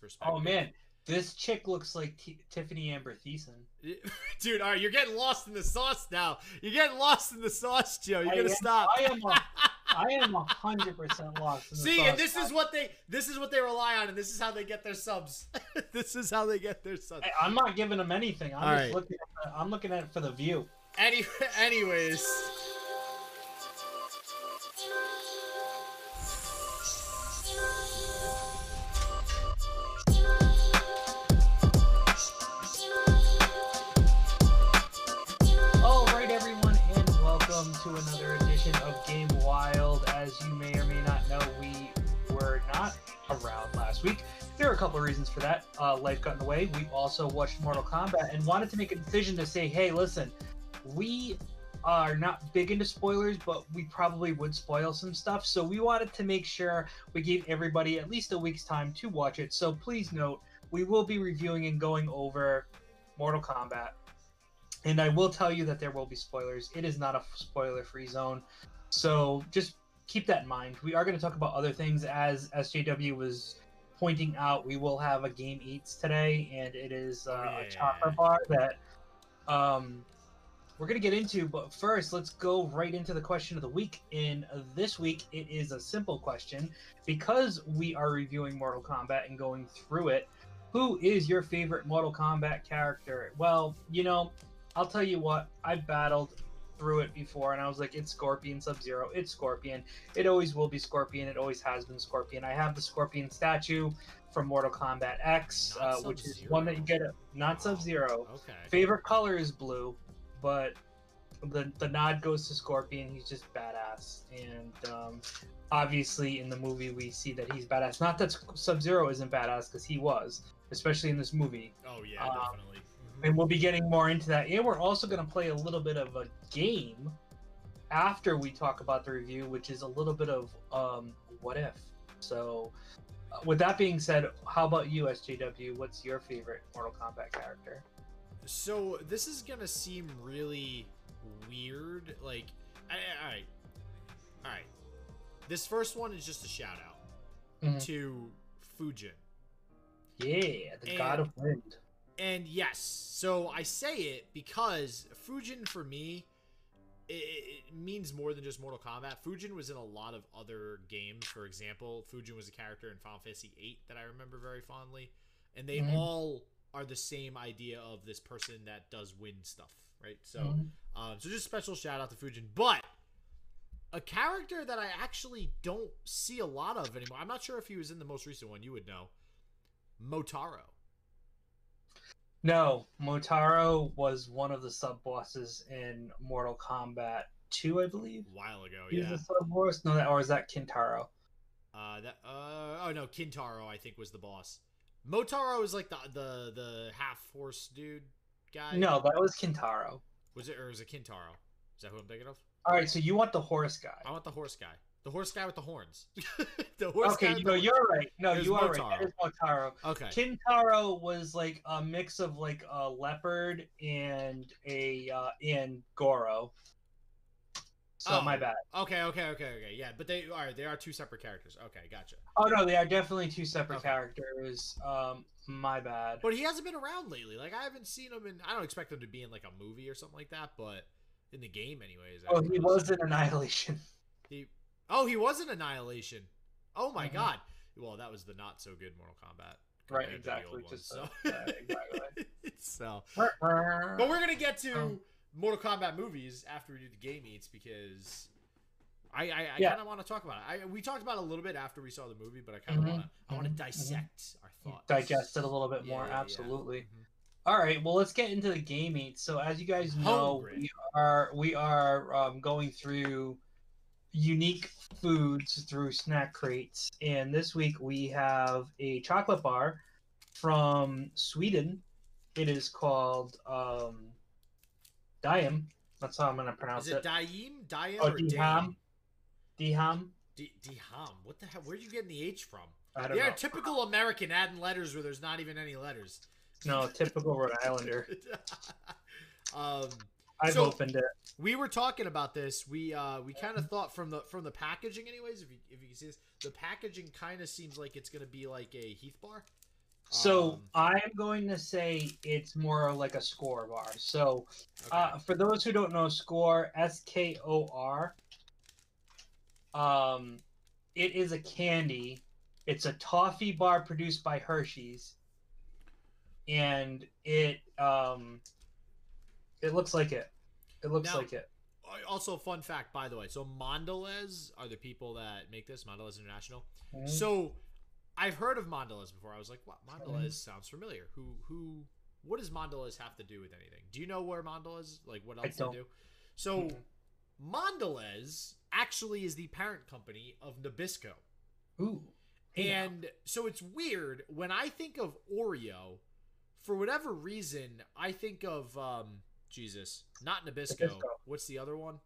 Oh, perspective. Oh man, this chick looks like T- Tiffani Amber Thiessen. dude, all right, you're getting lost in the sauce now. You're getting lost in the sauce, Joe. You're I gonna am- stop. I am a- I am a hundred percent lost. In the See, sauce. and this is what they this is what they rely on, and this is how they get their subs. this is how they get their subs. Hey, I'm not giving them anything. I'm All just right. looking. At I'm looking at it for the view. Any, anyways. There are a couple of reasons for that. Uh, life got in the way. We also watched Mortal Kombat and wanted to make a decision to say, hey, listen, we are not big into spoilers, but we probably would spoil some stuff. So we wanted to make sure we gave everybody at least a week's time to watch it. So please note, we will be reviewing and going over Mortal Kombat. And I will tell you that there will be spoilers. It is not a spoiler free zone. So just keep that in mind. We are going to talk about other things as SJW was pointing out. We will have a game eats today, and it is uh, yeah. a chopper bar that um, we're going to get into. But first, let's go right into the question of the week. In this week, it is a simple question because we are reviewing Mortal Kombat and going through it. Who is your favorite Mortal Kombat character? Well, you know, I'll tell you what, I've battled through it before and I was like, it's Scorpion Sub Zero, it's Scorpion. It always will be Scorpion, it always has been Scorpion. I have the Scorpion statue from Mortal Kombat X, uh, which is one that you get, a, not Sub Zero. Okay. Favorite color is blue, but the the nod goes to Scorpion. He's just badass, and um, obviously in the movie we see that he's badass. Not that Sub Zero isn't badass because he was, especially in this movie. Oh yeah, Um, definitely. And we'll be getting more into that. And we're also going to play a little bit of a game after we talk about the review, which is a little bit of um, what if. So, uh, with that being said, how about you, SJW? What's your favorite Mortal Kombat character? So this is gonna seem really weird. Like, all right, all right. This first one is just a shout out Mhm. to Fujin. Yeah, the God of Wind. And yes, so I say it because Fujin for me, it, it means more than just Mortal Kombat. Fujin was in a lot of other games. For example, Fujin was a character in Final Fantasy VIII that I remember very fondly, and they Mhm. all are the same idea of this person that does win stuff, right? So, Mhm. um, so just special shout out to Fujin, but a character that I actually don't see a lot of anymore. I'm not sure if he was in the most recent one. You would know, Motaro. No, Motaro was one of the sub bosses in Mortal Kombat 2, I believe. A while ago, He's yeah. the sub boss. No, that or is that Kintaro? Uh, that uh oh no, Kintaro I think was the boss. Motaro is like the the the half horse dude guy. No, that was Kintaro. was it or was it Kintaro? Is that who I'm thinking of? All right, so you want the horse guy? I want the horse guy, the horse guy with the horns. the horse. Okay, with you the know horns. you're right. No, you are Motaro. right. That is Motaro. Okay. Kintaro was like a mix of like a leopard and a uh, and Goro. So Oh. my bad. Okay, okay, okay, okay. Yeah, but they are they are two separate characters. Okay, gotcha. Oh no, they are definitely two separate Okay. characters. Um, my bad. But he hasn't been around lately. Like I haven't seen him in. I don't expect him to be in like a movie or something like that. But in the game, anyways. Oh, he was in Annihilation. He, oh, he was in Annihilation. Oh my Mhm. god. Well, that was the not so good Mortal Kombat. Right, compared to the exactly. old Just ones, uh, so. exactly. so, but we're gonna get to Um, Mortal Kombat movies after we do the game eats because I I, I Yeah. kind of want to talk about it. I we talked about it a little bit after we saw the movie, but I kind of Mhm, want to I want to mhm, mhm. dissect our thoughts, digest it a little bit Yeah, more. yeah. Absolutely. Mhm. All right. Well, let's get into the game eat. So, as you guys know, Hungry. we are we are um, going through unique foods through snack crates, and this week we have a chocolate bar from Sweden. It is called um, Diem. That's how I'm going to pronounce Is it it. Daim, Daim, Oh, or? Diham. Diham. D- Diham. What the hell? Where'd you get the H from? I don't Yeah, know. typical American adding letters where there's not even any letters. No, typical Rhode Islander. um, I've So- opened it. we were talking about this. We uh, we kind of thought from the from the packaging, anyways. If you if you can see this, the packaging kind of seems like it's gonna be like a Heath bar. So Um, I'm going to say it's more like a Skor bar. So okay. uh, for those who don't know, Skor S K O R. Um, it is a candy. It's a toffee bar produced by Hershey's, and it um, it looks like it. It looks Now- like it. Also, fun fact, by the way. So Mondelez are the people that make this. Mondelez International. Mhm. So I've heard of Mondelez before. I was like, what? Mondelez sounds familiar. Who who what does Mondelez have to do with anything? Do you know where Mondelez like what else they do? So Mhm. Mondelez actually is the parent company of Nabisco. Ooh. And so it's weird when I think of Oreo, for whatever reason, I think of um Jesus, not Nabisco. Nabisco. What's the other one?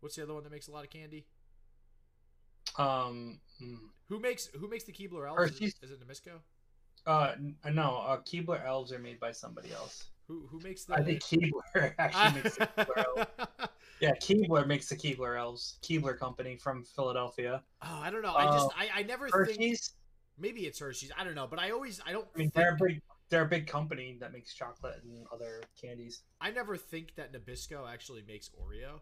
What's the other one that makes a lot of candy? Um. mm, Who makes who makes the Keebler Elves? Is it, is it Nabisco? Uh, no. Uh, Keebler elves are made by somebody else. Who who makes the? I think Keebler actually makes the Keebler elves. Yeah, Keebler makes the Keebler elves. Keebler Company from Philadelphia. oh, I don't know. I just Uh, I, I never think Hershey's. maybe it's Hershey's. I don't know, but I always I don't I mean, think, they're a big. They're a big company that makes chocolate and other candies. I never think that Nabisco actually makes Oreo.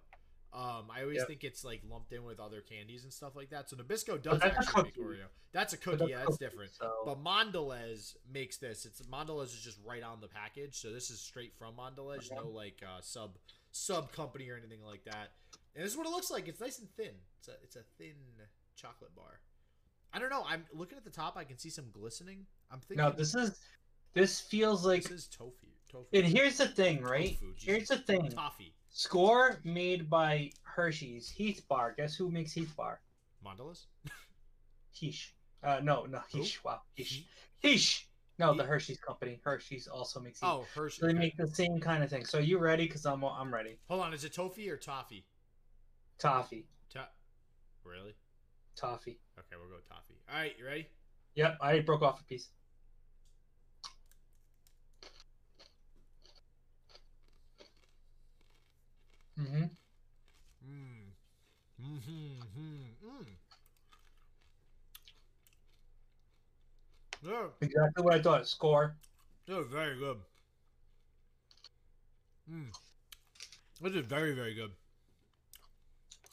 Um, I always Yep. think it's like lumped in with other candies and stuff like that. So Nabisco does actually make. Oreo. That's a cookie. Yeah, that's cookie, different. So But Mondelez makes this. It's Mondelez is just right on the package, so this is straight from Mondelez. Okay. No like uh, sub sub company or anything like that. And this is what it looks like. It's nice and thin. It's a it's a thin chocolate bar. I don't know. I'm looking at the top. I can see some glistening. I'm thinking. no, this is. This feels like. this is tofu. Tofu. And here's the thing, right? Tofu, Here's the thing. Toffee. Skor made by Hershey's. Heath Bar. Guess who makes Heath Bar? Mondelez. Heesh. Uh, no, no? Heesh. Wow, Heesh. He- Heesh. No, the Hershey's company. Hershey's also makes. Heath. Oh, Hershey. So they make the same kind of thing. So you ready? Because I'm I'm ready. Hold on. Is it toffee or toffee? Toffee. To- really? Toffee. Okay, we'll go with toffee. All right, you ready? Yep, I broke off a piece. Mm-hmm. Mm. Mm-hmm. Mm. Yeah, Exactly what I thought. Skor. they're very good. Mm. This is very, very good.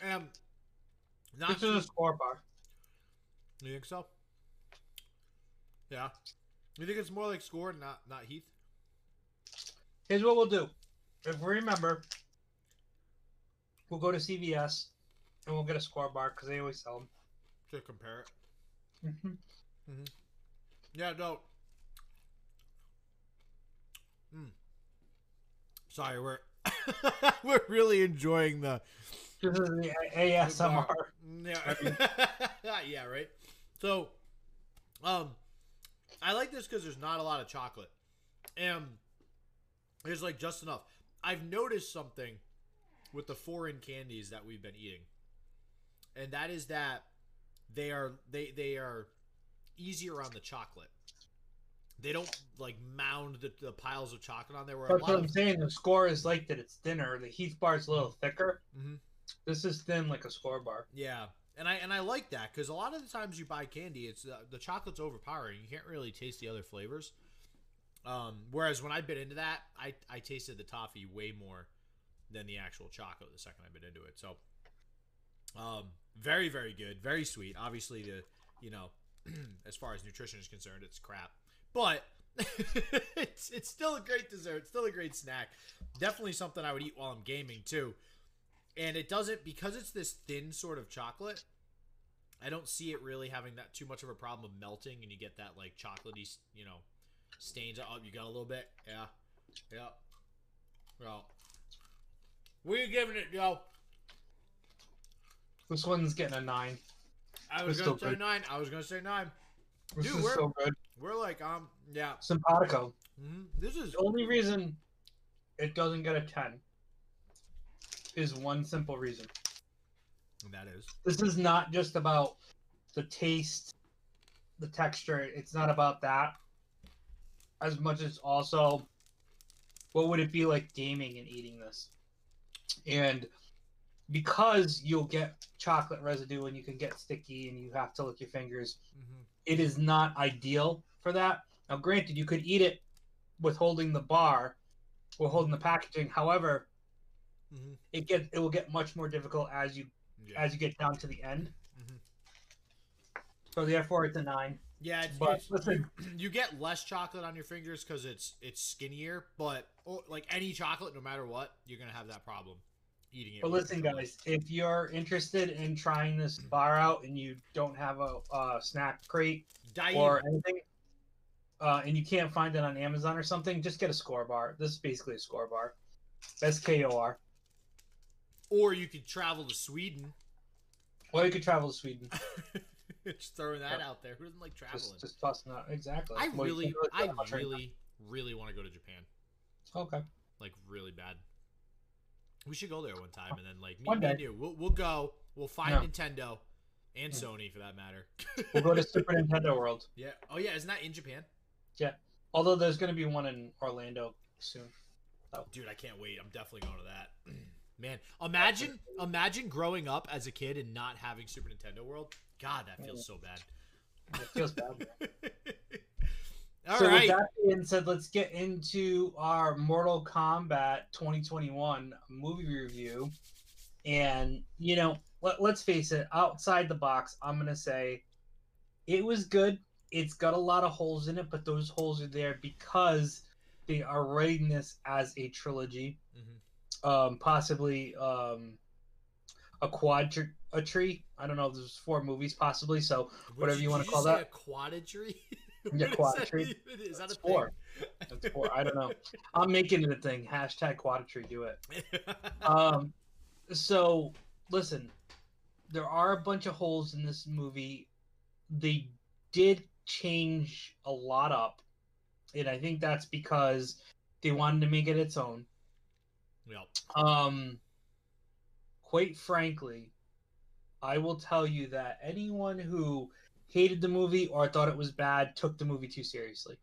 And not This is a Skor bar. you think so? Yeah. You think it's more like Skor, not not Heath? Here's what we'll do. If we remember, we'll go to CVS and we'll get a Skor bar because they always sell them. To compare it. them. Yeah, no. Mm. Sorry, we're we're really enjoying the This is the ASMR. Yeah. yeah, right. So, um, I like this because there's not a lot of chocolate, and there's like just enough. I've noticed something with the foreign candies that we've been eating, and that is that they are they they are easier on the chocolate. They don't like mound the, the piles of chocolate on there. Where That's what I'm saying. The Skor is like that. It's thinner. The Heath bar is a little thicker. Mhm. This is thin like a Skor bar. Yeah, and I and I like that because a lot of the times you buy candy, it's uh, the chocolate's overpowering. You can't really taste the other flavors. Um, whereas when I bit into that, I I tasted the toffee way more than the actual chocolate the second I bit into it. So, um, very very good, very sweet. Obviously, the you know, as far as nutrition is concerned, it's crap, but. it's it's still a great dessert, still a great snack. Definitely something I would eat while I'm gaming too and it doesn't because it's this thin sort of chocolate i don't see it really having that too much of a problem of melting and you get that like chocolatey you know stains oh you got a little bit yeah yeah well you giving it yo This one's getting a nine. i was It's gonna say good. nine i was gonna say nine This Dude, is we're- so good. we're like um yeah Simpatico. hmm this is The only reason it doesn't get a ten is one simple reason. that is This is not just about the taste, the texture. It's not about that as much as also what would it be like gaming and eating this. And because you'll get chocolate residue and you can get sticky and you have to lick your fingers, hmm it is not ideal for that. Now, granted, you could eat it with holding the bar or holding the packaging. However, Mm-hmm. it get it will get much more difficult as you Yeah. as you get down to the end. Mhm. So therefore, it's a nine. Yeah, But it's- listen- you, get less chocolate on your fingers because it's it's skinnier. But oh, like any chocolate, no matter what, you're gonna have that problem eating it. But listen, guys, if you're interested in trying this bar out and you don't have a, a snack crate Daim, or anything, uh, and you can't find it on Amazon or something, just get a Skor bar. This is basically a Skor bar. S K O R. or you could travel to Sweden. Or you could travel to Sweden. just throwing that Yep. out there. Who doesn't like traveling? Just, just tossing out. Exactly. I Well, really, really I travel much right now. really, really want to go to Japan. Okay. Like really bad. We should go there one time and then like me, me and you. We'll, we'll go. We'll find Yeah. Nintendo and Yeah. Sony for that matter. We'll go to Super Nintendo World. Yeah. Oh yeah, isn't that in Japan? Yeah. Although there's going to be one in Orlando soon. Oh. Dude, I can't wait. I'm definitely going to that. Man, imagine imagine growing up as a kid and not having Super Nintendo World. God, that feels so bad. It feels bad. All so right. with that being said, let's get into our Mortal Kombat 2021 movie review. And you know, let, let's face it, outside the box, I'm gonna say it was good. It's got a lot of holes in it, but those holes are there because they are writing this as a trilogy, Mhm. um, possibly um, a quadri a tree. I don't know. There's four movies possibly, so whatever you did wanna call that. A quadratry? Yeah, What is that? Is that a four. that's four. I don't know. I'm making it a thing. Hashtag quadratry. Do it. um so listen there are a bunch of holes in this movie they did change a lot up and i think that's because they wanted to make it its own Yep. um quite frankly i will tell you that anyone who hated the movie or thought it was bad took the movie too seriously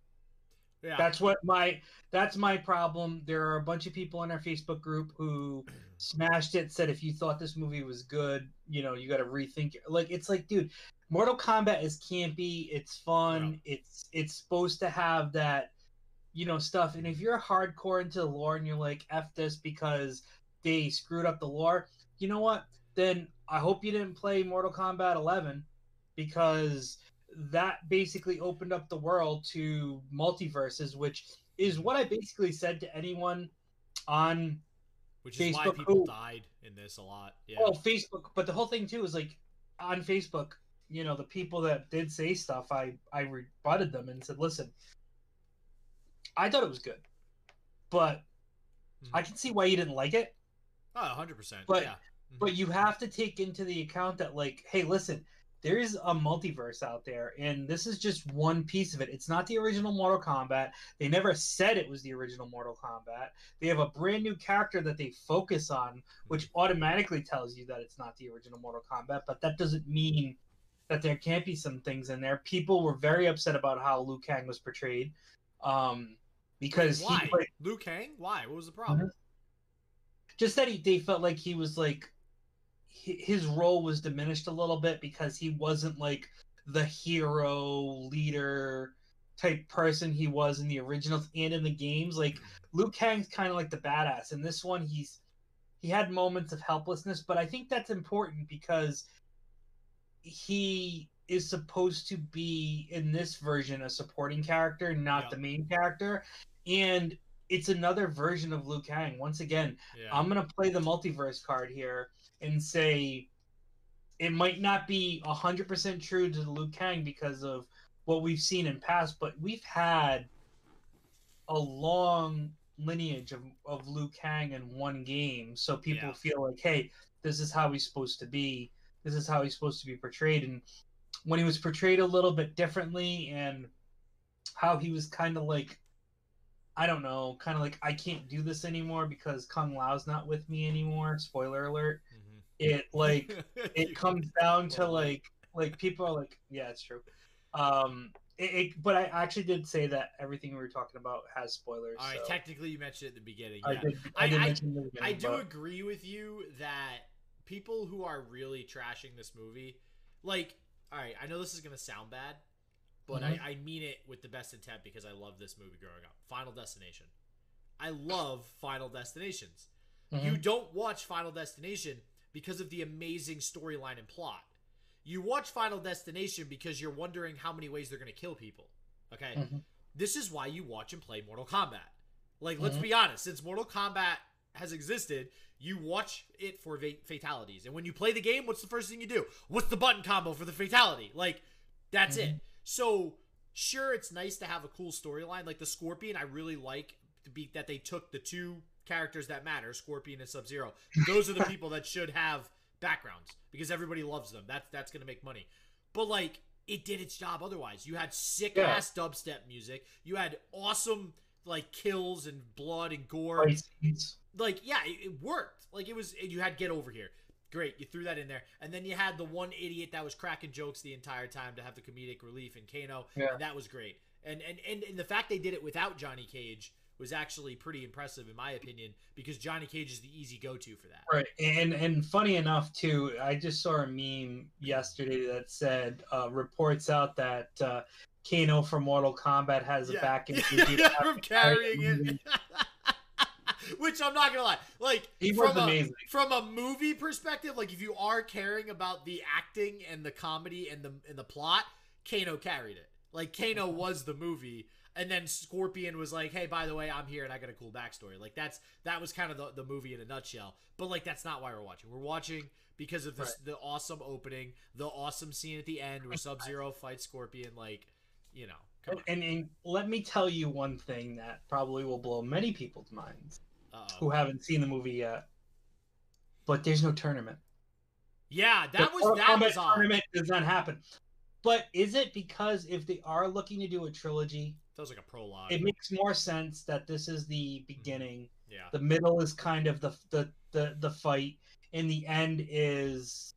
Yeah. that's what my that's my problem. There are a bunch of people in our Facebook group who smashed it, said if you thought this movie was good, you know, you got to rethink it. Like it's like, dude, Mortal Kombat is campy, it's fun, it's it's supposed to have that you know stuff. And if you're hardcore into the lore and you're like f this because they screwed up the lore, you know what? Then I hope you didn't play Mortal Kombat 11 because that basically opened up the world to multiverses, which is what I basically said to anyone on Which is why people who- died in this a lot. Yeah. well Facebook. But the whole thing too is like on Facebook, you know, the people that did say stuff, I I rebutted them and said, listen, I thought it was good, but Mhm. I can see why you didn't like it. Oh, 100%. But- yeah. Mm-hmm. But you have to take into the account that like, hey, listen, there is a multiverse out there, and this is just one piece of it. It's not the original Mortal Kombat. They never said it was the original Mortal Kombat. They have a brand new character that they focus on, mm-hmm. which automatically tells you that it's not the original Mortal Kombat. But that doesn't mean that there can't be some things in there. People were very upset about how Liu Kang was portrayed, um, because Why? he played Liu Kang? Why? What was the problem? Mm-hmm. Just that he they felt like he was like his role was diminished a little bit because he wasn't like the hero leader type person he was in the originals and in the games. Like Liu Kang's kind of like the badass. In this one he's he had moments of helplessness but I think that's important because he is supposed to be in this version a supporting character not Yeah. the main character. And it's another version of Liu Kang once again Yeah. I'm gonna play the multiverse card here and say it might not be hundred percent true to the Liu Kang because of what we've seen in past, but we've had a long lineage of, of Liu Kang in one game, so people Yeah. feel like, hey, this is how he's supposed to be. This is how he's supposed to be portrayed. And when he was portrayed a little bit differently, and how he was kind of like I don't know, kind of like I can't do this anymore because Kung Lao's not with me anymore. Spoiler alert. Mhm. It like it comes down to like like people are like, yeah, it's true. Um, it, it but I actually did say that everything we were talking about has spoilers. All right, so technically you mentioned it at the beginning. I did. I, I- did I- it in I do but- agree with you that people who are really trashing this movie, like, all right, I know this is gonna sound bad, but Mhm. I, I mean it with the best intent because I love this movie growing up. Final Destination. I love Final Destinations. Mhm. You don't watch Final Destination because of the amazing storyline and plot. You watch Final Destination because you're wondering how many ways they're going to kill people. Okay? Mhm. This is why you watch and play Mortal Kombat. Like, let's Mhm. be honest, since Mortal Kombat has existed, you watch it for va- fatalities. And when you play the game, what's the first thing you do? What's the button combo for the fatality? Like, that's it. So, sure, it's nice to have a cool storyline. Like the Scorpion, I really like to be that they took the two characters that matter, Scorpion and Sub Zero. Those are the people that should have backgrounds because everybody loves them. That's that's gonna make money. But like, it did its job. Otherwise, you had sick Yeah. ass dubstep music. You had awesome like kills and blood and gore like yeah it, it worked like it was you had get over here great you threw that in there and then you had the one idiot that was cracking jokes the entire time to have the comedic relief in kano Yeah. and that was great and, and and and the fact they did it without johnny cage was actually pretty impressive in my opinion because johnny cage is the easy go-to for that Right, and and funny enough too, I just saw a meme yesterday that said uh, reports out that uh, Kano from Mortal Kombat has a Yeah. back injury. from carrying it which i'm not gonna lie like He was from a, amazing. from a movie perspective, like if you are caring about the acting and the comedy and the and the plot, Kano carried it. Like Kano was the movie, and then Scorpion was like, "Hey, by the way, I'm here and I got a cool backstory." Like that's that was kind of the, the movie in a nutshell. But like that's not why we're watching. We're watching because of this Right. the awesome opening, the awesome scene at the end where Sub Zero fights Scorpion. Like, you know, on. And, and let me tell you one thing that probably will blow many people's minds Uh-oh. who haven't seen the movie yet. But there's no tournament. Yeah, that The was Mortal that Kombat was odd. tournament does not happen. But is it because if they are looking to do a trilogy, was like a prologue. it makes more sense that this is the mm-hmm. beginning yeah. the middle is kind of the the the, the fight and the end is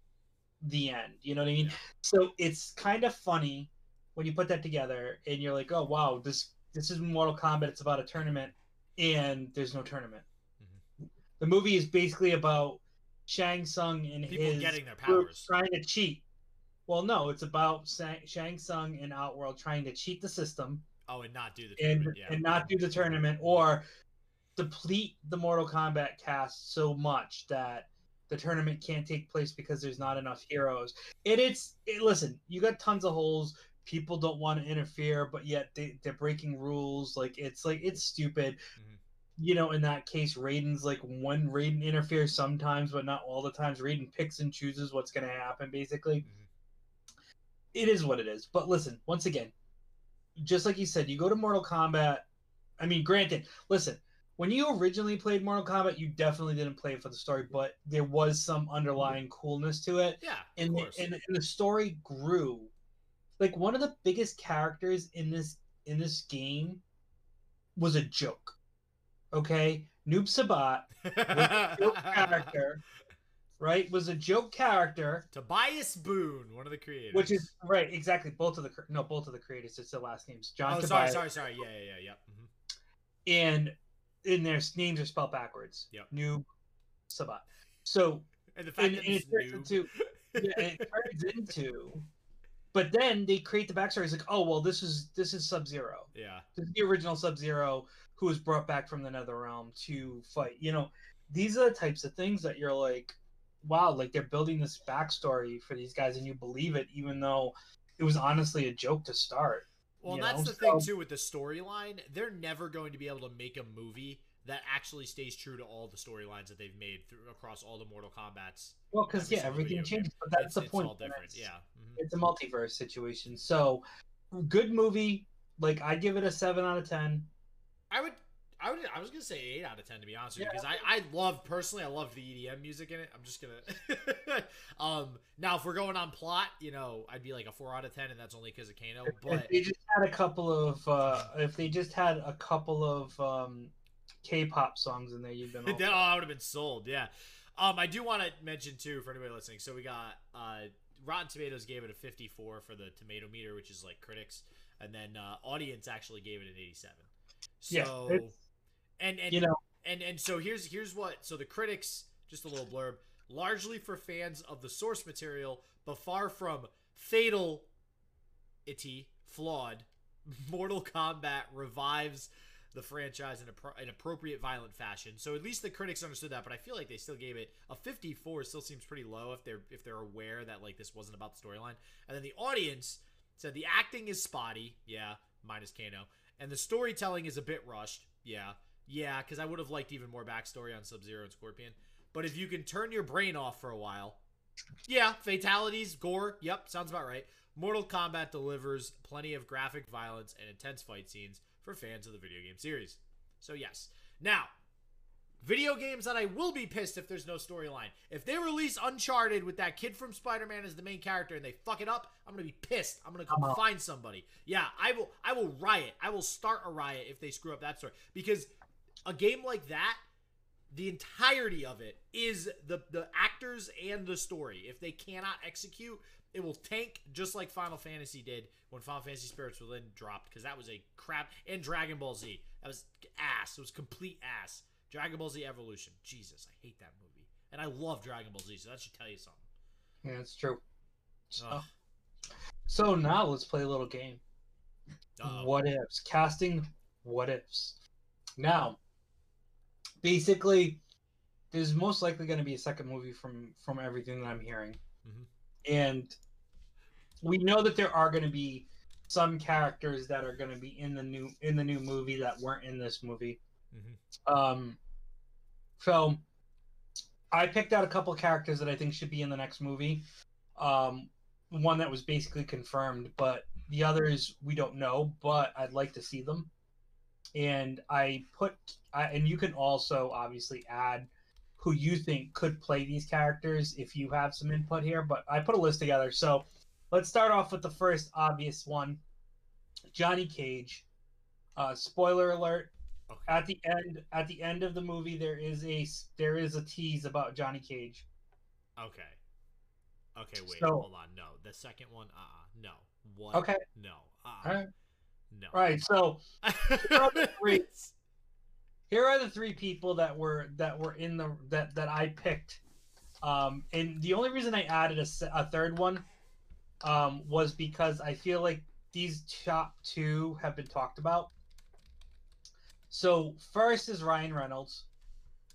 the end you know what i mean Yeah. so it's kind of funny when you put that together and you're like oh wow this this is mortal kombat it's about a tournament and there's no tournament Mm-hmm. the movie is basically about shang Tsung and People his getting their powers. trying to cheat well no it's about shang Tsung and outworld trying to cheat the system Oh, and not do the and tournament. Yeah. and not do the tournament or deplete the Mortal Kombat cast so much that the tournament can't take place because there's not enough heroes. And it's it, listen, you got tons of holes. People don't want to interfere, but yet they, they're breaking rules. Like it's like it's stupid. Mhm. You know, in that case, Raiden's like when Raiden interferes sometimes, but not all the times. Raiden picks and chooses what's going to happen. Basically, Mhm. it is what it is. But listen, once again, just like you said, you go to Mortal Kombat. I mean, granted, listen, when you originally played Mortal Kombat, you definitely didn't play it for the story, but there was some underlying coolness to it, Yeah, and of the, course. and, and the story grew. Like one of the biggest characters in this in this game was a joke. Okay, Noob Saibot was a joke character, right? Was a joke character Tobias Boon, one of the creators. which is right exactly both of the no both of the creators it's the last names john oh, sorry, Tobias, sorry, sorry. Yeah, yeah, yeah, yeah. Mhm. and in their names are spelled backwards Yep. noob saibot so And the fact and, that and it's it turns into yeah, it turns into but then they create the backstory. It's like oh well this is this is sub zero yeah, this is the original sub zero who was brought back from the nether realm to fight. You know these are the types of things that you're like wow like they're building this backstory for these guys and you believe it even though it was honestly a joke to start Well, that's know, the thing too with the storyline. They're never going to be able to make a movie that actually stays true to all the storylines that they've made through across all the Mortal Kombat's. Well, because yeah, everything changes, but that's it's, the it's point. all different. It's- Yeah. mhm. it's a multiverse situation. So, good movie. Like I give it a seven out of ten. I would. I would. I was gonna say eight out of ten to be honest with you, Yeah. because I I love personally I love the EDM music in it. I'm just gonna. um. Now if we're going on plot, you know, I'd be like a four out of ten, and that's only because of Kano. If But they just had a couple of, uh, if they just had a couple of um, K-pop songs in there, you've been. oh, I would have been sold. Yeah. Um, I do want to mention too for anybody listening. So we got uh, Rotten Tomatoes gave it a 54 for the tomato meter, which is like critics, and then uh, audience actually gave it an 87. Yeah, So it's- and and you know, and and so here's here's what so the critics just a little blurb largely for fans of the source material but far from fatal itty flawed. Mortal Kombat revives the franchise in a an appropriate violent fashion. So at least the critics understood that, but I feel like they still gave it a 54 still seems pretty low if they're if they're aware that like this wasn't about the storyline. And then the audience said the acting is spotty, yeah, minus Kano, and the storytelling is a bit rushed, yeah, yeah, because I would have liked even more backstory on Sub Zero and Scorpion. But if you can turn your brain off for a while, yeah, fatalities, gore, yep, sounds about right. Mortal Kombat delivers plenty of graphic violence and intense fight scenes for fans of the video game series. So, yes. Now, video games that I will be pissed if there's no storyline. If they release Uncharted with that kid from Spider Man as the main character and they fuck it up, I'm gonna be pissed. I'm gonna come uh-huh. find somebody. Yeah, I will. I will riot. I will start a riot if they screw up that story because a game like that the entirety of it is the the actors and the story. If they cannot execute, it will tank just like Final Fantasy did when Final Fantasy Spirits Within dropped because that was a crap and Dragon Ball Z. That was ass. It was complete ass. Dragon Ball Z Evolution. Jesus, I hate that movie. And I love Dragon Ball Z, so that should tell you something. Yeah, it's true. So, so now let's play a little game. Uh-oh. What ifs? Casting what ifs. Now, basically, there's most likely going to be a second movie from from everything that I'm hearing, mm-hmm. and we know that there are going to be some characters that are going to be in the new in the new movie that weren't in this movie. Mm-hmm. Um, so I picked out a couple characters that I think should be in the next movie. Um, one that was basically confirmed, but the others we don't know. But I'd like to see them. And I put, I, and you can also obviously add who you think could play these characters if you have some input here. But I put a list together. So Let's start off with the first obvious one Johnny Cage. Uh, spoiler alert. Okay. At the end, at the end of the movie, there is a there is a tease about Johnny Cage. Okay. Okay, wait, so, hold on. No, the second one, uh, uh no. What? Okay. No. Uh, All right. No. Right. So here are the three. Here are the three people that were that were in the that that I picked. Um, and the only reason I added a, a third one um, was because I feel like these top two have been talked about. So first is Ryan Reynolds.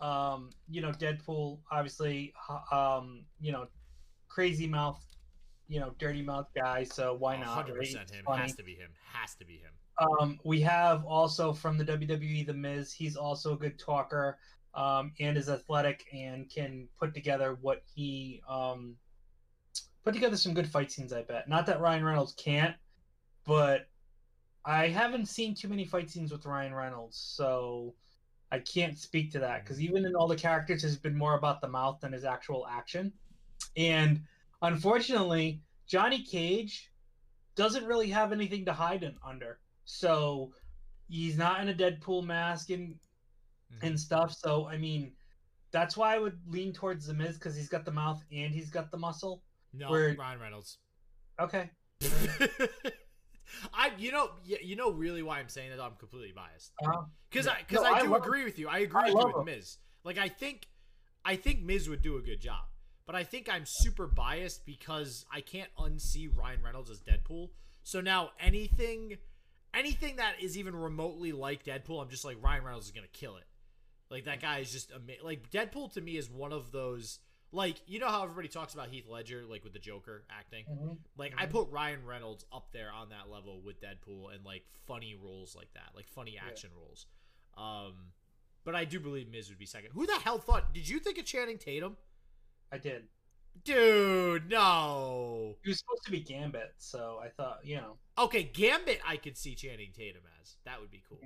Um, you know, Deadpool, obviously, um, you know, crazy mouth, you know, dirty mouth guy. So why not? Hundred percent him. Has to be him. Has to be him. Um, we have also from the WWE, The Miz. He's also a good talker um, and is athletic and can put together what he um, put together some good fight scenes. I bet. Not that Ryan Reynolds can't, but I haven't seen too many fight scenes with Ryan Reynolds, so I can't speak to that because even in all the characters, has been more about the mouth than his actual action. And unfortunately, Johnny Cage doesn't really have anything to hide in under. So he's not in a Deadpool mask and mm-hmm. and stuff. So I mean, that's why I would lean towards the Miz because he's got the mouth and he's got the muscle. No, where... Ryan Reynolds. Okay. I you know you know really why I'm saying that I'm completely biased. Because uh, I because no, I do I agree with you. I agree I with you with Miz. Like I think I think Miz would do a good job but I think I'm super biased because I can't unsee Ryan Reynolds as Deadpool. So now anything anything that is even remotely like Deadpool I'm just like Ryan Reynolds is gonna kill it. Like that guy is just amazing like Deadpool to me is one of those like you know how everybody talks about Heath Ledger like with the Joker acting. Mm-hmm. Like mm-hmm. I put Ryan Reynolds up there on that level with Deadpool and like funny roles like that, like funny action yeah. roles. Um, but I do believe Miz would be second. Who the hell thought? Did you think of Channing Tatum? I did. Dude, no. He was supposed to be Gambit, so I thought, you know. Okay, Gambit, I could see Channing Tatum as. That would be cool.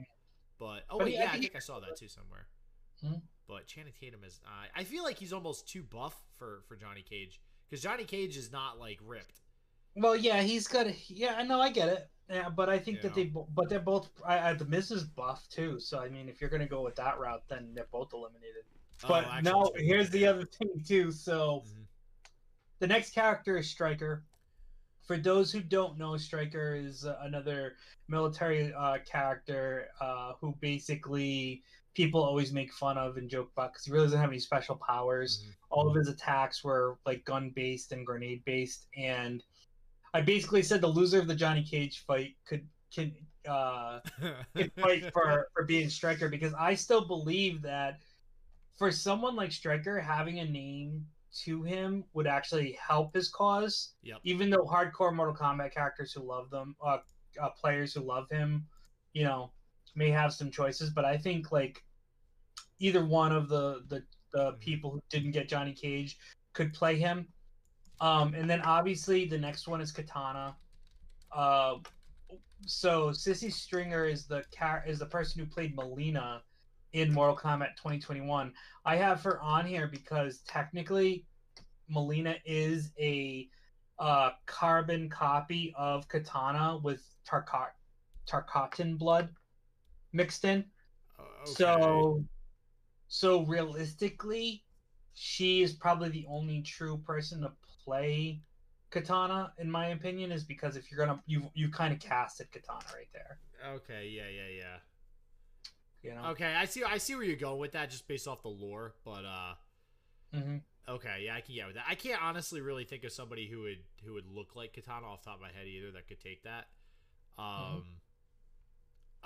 But oh but wait, yeah, I think I saw that too somewhere. Hmm? But Channing Tatum is. Uh, I feel like he's almost too buff for for Johnny Cage because Johnny Cage is not like ripped. Well, yeah, he's got. A, yeah, I know, I get it. Yeah, but I think you that know. they, but they're both. I, I, the Miz is buff too, so I mean, if you're gonna go with that route, then they're both eliminated. Oh, but actually, no, here's the other thing too. So, mm-hmm. the next character is Stryker. For those who don't know, Stryker is uh, another military uh, character uh, who basically people always make fun of and joke about because he really doesn't have any special powers. Mm-hmm. All of his attacks were like gun based and grenade based, and I basically said the loser of the Johnny Cage fight could can uh can fight for for being Stryker because I still believe that for someone like Stryker having a name to him would actually help his cause. Yep. Even though hardcore Mortal Kombat characters who love them, uh, uh players who love him, you know, may have some choices, but I think like either one of the the, the Mhm. people who didn't get Johnny Cage could play him. Um, and then obviously the next one is Katana. Uh, so Sisi Stringer is the car is the person who played Mileena in Mortal Kombat 2021. I have her on here because technically Mileena is a uh, carbon copy of Katana with Tarkat Tarkatan blood mixed in. Okay. So, so realistically, she is probably the only true person to play Katana, in my opinion, is because if you're gonna you you kind of casted Katana right there. Okay, yeah, yeah, yeah. You know. Okay, I see. I see where you're going with that, just based off the lore. But uh, hmm okay, yeah, I can get with that. I can't honestly really think of somebody who would who would look like Katana off the top of my head either that could take that. Um.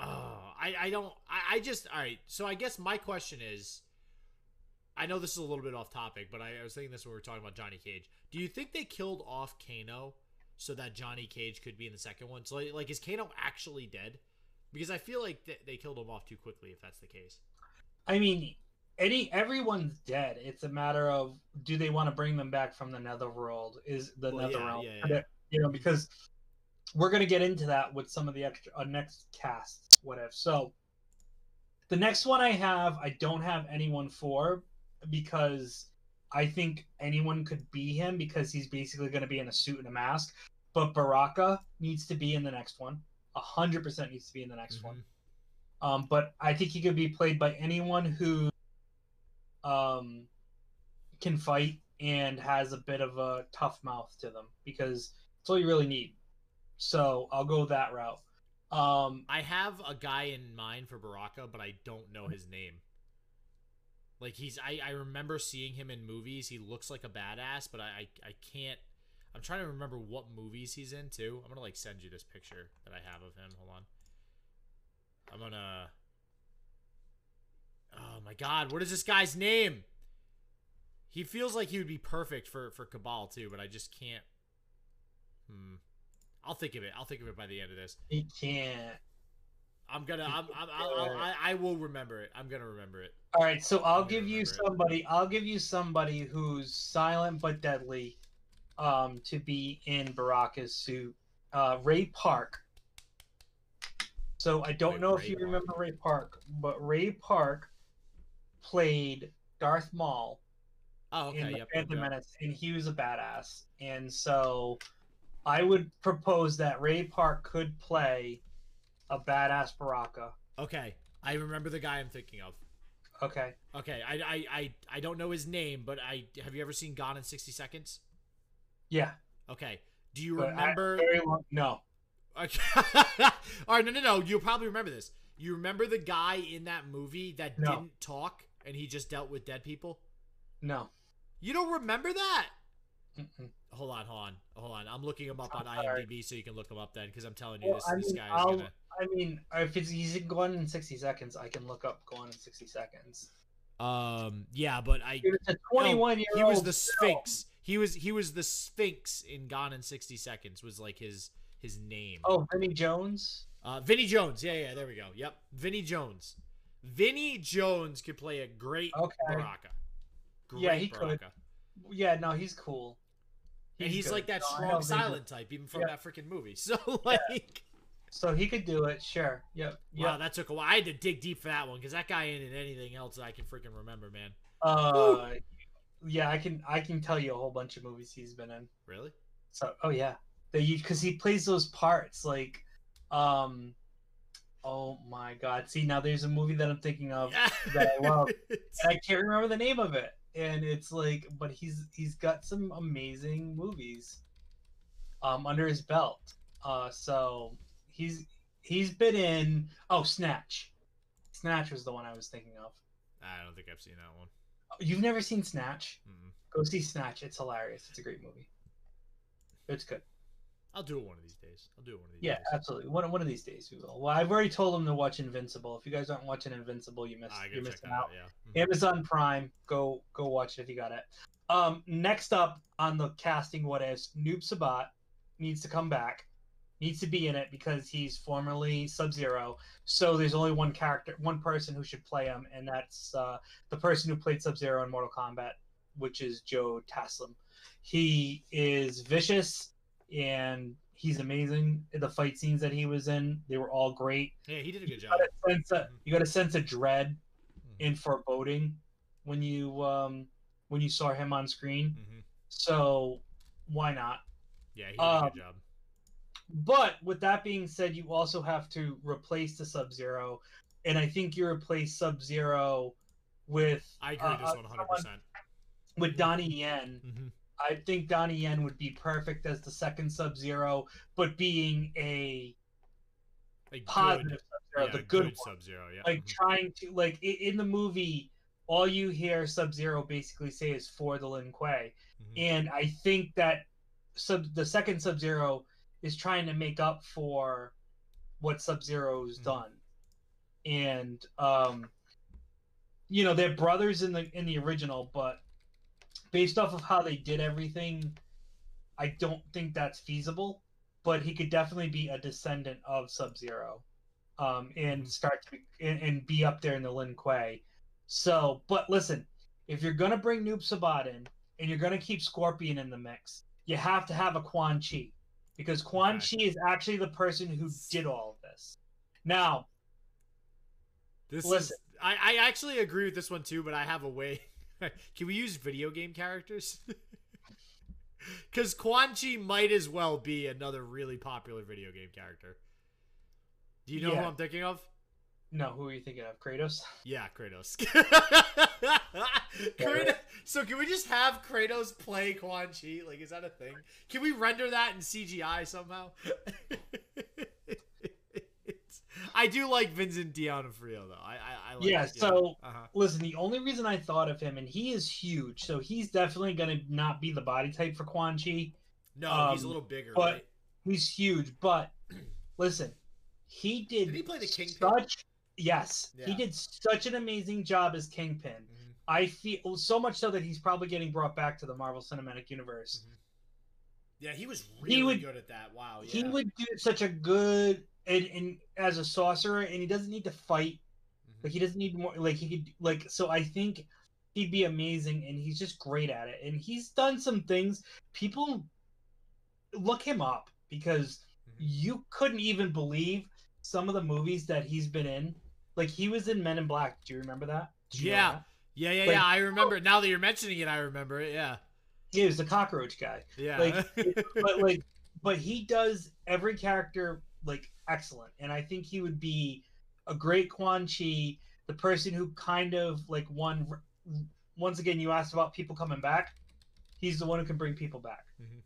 Oh, I I don't. I I just all right. So I guess my question is. I know this is a little bit off topic, but I, I was thinking this when we were talking about Johnny Cage. Do you think they killed off Kano so that Johnny Cage could be in the second one? So like, like is Kano actually dead? Because I feel like th- they killed him off too quickly. If that's the case. I mean, any everyone's dead. It's a matter of do they want to bring them back from the netherworld? Is the Well, yeah, yeah, yeah. You know, because we're gonna get into that with some of the extra uh, next casts. What if? So the next one I have, I don't have anyone for because I think anyone could be him because he's basically going to be in a suit and a mask. But Baraka needs to be in the next one. A hundred percent needs to be in the next one. Mhm. Um, but I think he could be played by anyone who um, can fight and has a bit of a tough mouth to them because that's all you really need. So I'll go that route. Um, I have a guy in mind for Baraka, but I don't know his name. Like he's, I, I remember seeing him in movies. He looks like a badass, but I, I, I can't. I'm trying to remember what movies he's in too. I'm gonna like send you this picture that I have of him. Hold on. I'm gonna. Oh my God! What is this guy's name? He feels like he would be perfect for for Kabal too, but I just can't. Hmm. I'll think of it. I'll think of it by the end of this. he can't. I'm gonna. I'm. I'm I'll, I'll, I. I will remember it. I'm gonna remember it. All right, so I'll give you remember it. somebody. I'll give you somebody who's silent but deadly, um, to be in Baraka's suit. Uh, Ray Park. So I don't Wait, know if you Park? remember Ray Park, but Ray Park played Darth Maul Oh, okay. in the yep, Phantom yep. Menace, and he was a badass. And so, I would propose that Ray Park could play a badass Baraka. Okay. I remember the guy I'm thinking of. Okay. Okay. I. I. I. I don't know his name, but I. Have you ever seen Gone in 60 Seconds? Yeah. Okay. Do you but I- remember? very long, no. Okay. All right. No. No. No. You'll probably remember this. You remember the guy in that movie that No. didn't talk and he just dealt with dead people? No. You don't remember that? Mm-mm. Hold on. Hold on. Hold on. I'm looking him up on. IMDb so you can look him up then, because I'm telling you, Well, this I this guy is I'll- gonna. I mean, if it's, he's gone in 60 seconds, I can look up gone in 60 seconds. Um. Yeah, but I. It's a 21 year he was the Sphinx. He was he was the Sphinx in Gone in 60 Seconds was like his his name. Oh, Vinnie Jones. Uh, Vinnie Jones. Yeah, yeah, there we go. Yep, Vinnie Jones. Vinnie Jones could play a great Okay. Baraka. Great Yeah, he could. Yeah, no, he's cool. And he's like that strong know Vinnie- silent type, even from Yeah. that freaking movie. So like, So he could do it. Sure. Yep. Yep. wow, that took a while. I had to dig deep for that one because that guy ain't in anything else that I can freaking remember, man. Uh, yeah, I can I can tell you a whole bunch of movies he's been in. Really? So, oh yeah, they because he plays those parts like, um, oh my god. See now, there's a movie that I'm thinking of, that I love. and I can't remember the name of it, and it's like, but he's he's got some amazing movies, um, under his belt. Uh, so he's he's been in oh Snatch, Snatch was the one I was thinking of. I don't think I've seen that one. You've never seen Snatch? Mm-mm. Go see Snatch. It's hilarious. It's a great movie. It's good. I'll do it one of these days. I'll do it one of these Yeah, days. absolutely. One one of these days we will. Well, I've already told them to watch Invincible. If you guys aren't watching Invincible, you miss Ah, you're missing out. out. Yeah. Mhm. Amazon Prime, go go watch it if you got it. Um, next up on the casting, what is Noob Saibot needs to come back, needs to be in it because he's formerly Sub Zero. So there's only one character, one person who should play him, and that's uh, the person who played Sub Zero in Mortal Kombat, which is Joe Taslim. He is vicious and he's amazing. The fight scenes that he was in, they were all great. Yeah, he did a good You job. got a sense of, you got a sense of dread Mhm. and foreboding when you um when you saw him on screen. Mhm. So why not? Yeah, he did a Um, good job. But with that being said, you also have to replace the Sub Zero, and I think you replace Sub Zero with I agree uh, with this uh, 100%. with Donnie Yen. I think Donnie Yen would be perfect as the second Sub Zero, but being a Like positive good, Sub Zero, yeah, the good, one. Sub Zero. Yeah. like Mhm. trying to like in the movie all you hear sub zero basically say is for the lin kuei Mhm. and i think that sub the second sub zero is trying to make up for what sub zero's Mhm. done and um you know they're brothers in the in the original but based off of how they did everything i don't think that's feasible but he could definitely be a descendant of sub zero um and Mhm. start to be, and, and be up there in the lin kuei so but listen if you're gonna bring noob saibot in and you're gonna keep scorpion in the mix you have to have a quan chi because quan chi is actually the person who did all of this now This Listen. is. I, I actually agree with this one too, but I have a way. Can we use video game characters? Because Quan Chi might as well be another really popular video game character. Do you know Yeah. who I'm thinking of? no who are you thinking of kratos Yeah, Kratos. Kratos. So can we just have Kratos play Quan Chi? Like, is that a thing? Can we render that in CGI somehow? I do like Vincent D'Onofrio though. I I, I like Yeah, so- uh-huh. Listen, the only reason I thought of him, and he is huge, so he's definitely going to not be the body type for Quan Chi. no, he's a um, little bigger, but- right? He's huge, but listen, he did. Did he play the Kingpin? Such, yes, he did such an amazing job as Kingpin. Mhm. I feel so much so that he's probably getting brought back to the Marvel Cinematic Universe. Yeah, he was He really would- good at that. Wow. Yeah. He would do such a good and, and as a sorcerer, and he doesn't need to fight. Mhm. Like he doesn't need more. Like he could like. So I think he'd be amazing, and he's just great at it. And he's done some things. People look him up because Mhm. you couldn't even believe some of the movies that he's been in. Like he was in Men in Black. Do you remember that? You Yeah. that? Yeah, yeah, Like- yeah. I remember. Now that you're mentioning it, I remember it. Yeah. He was the cockroach guy. Yeah. Like, but like, but he does every character like excellent, and I think he would be a great Quan Chi, the person who kind of like one. Once again, you asked about people coming back. He's the one who can bring people back. Mhm.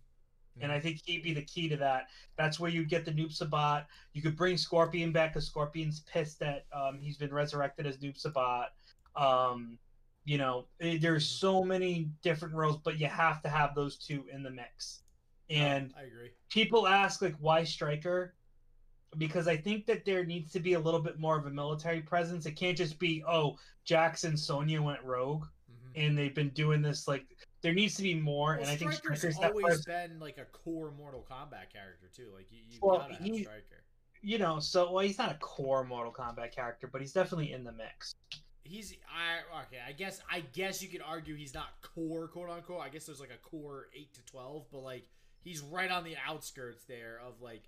And I think he'd be the key to that. That's where you'd get the Noob Saibot. You could bring Scorpion back because Scorpion's pissed that um, he's been resurrected as Noob Saibot. Um, you know, eh, there's so many different roles, but you have to have those two in the mix. And I agree. people ask like, why Striker? Because I think that there needs to be a little bit more of a military presence. It can't just be, oh, Jackson Sonya went rogue, Mhm. and they've been doing this like. There needs to be more, Well, and I think Striker's always been like a core Mortal Kombat character too. Like you, you Well, gotta have he- Striker. you know, so well, he's not a core Mortal Kombat character, but he's definitely in the mix. He's I okay. I guess I guess you could argue he's not core quote unquote. I guess there's like a core eight to twelve, but like he's right on the outskirts there of like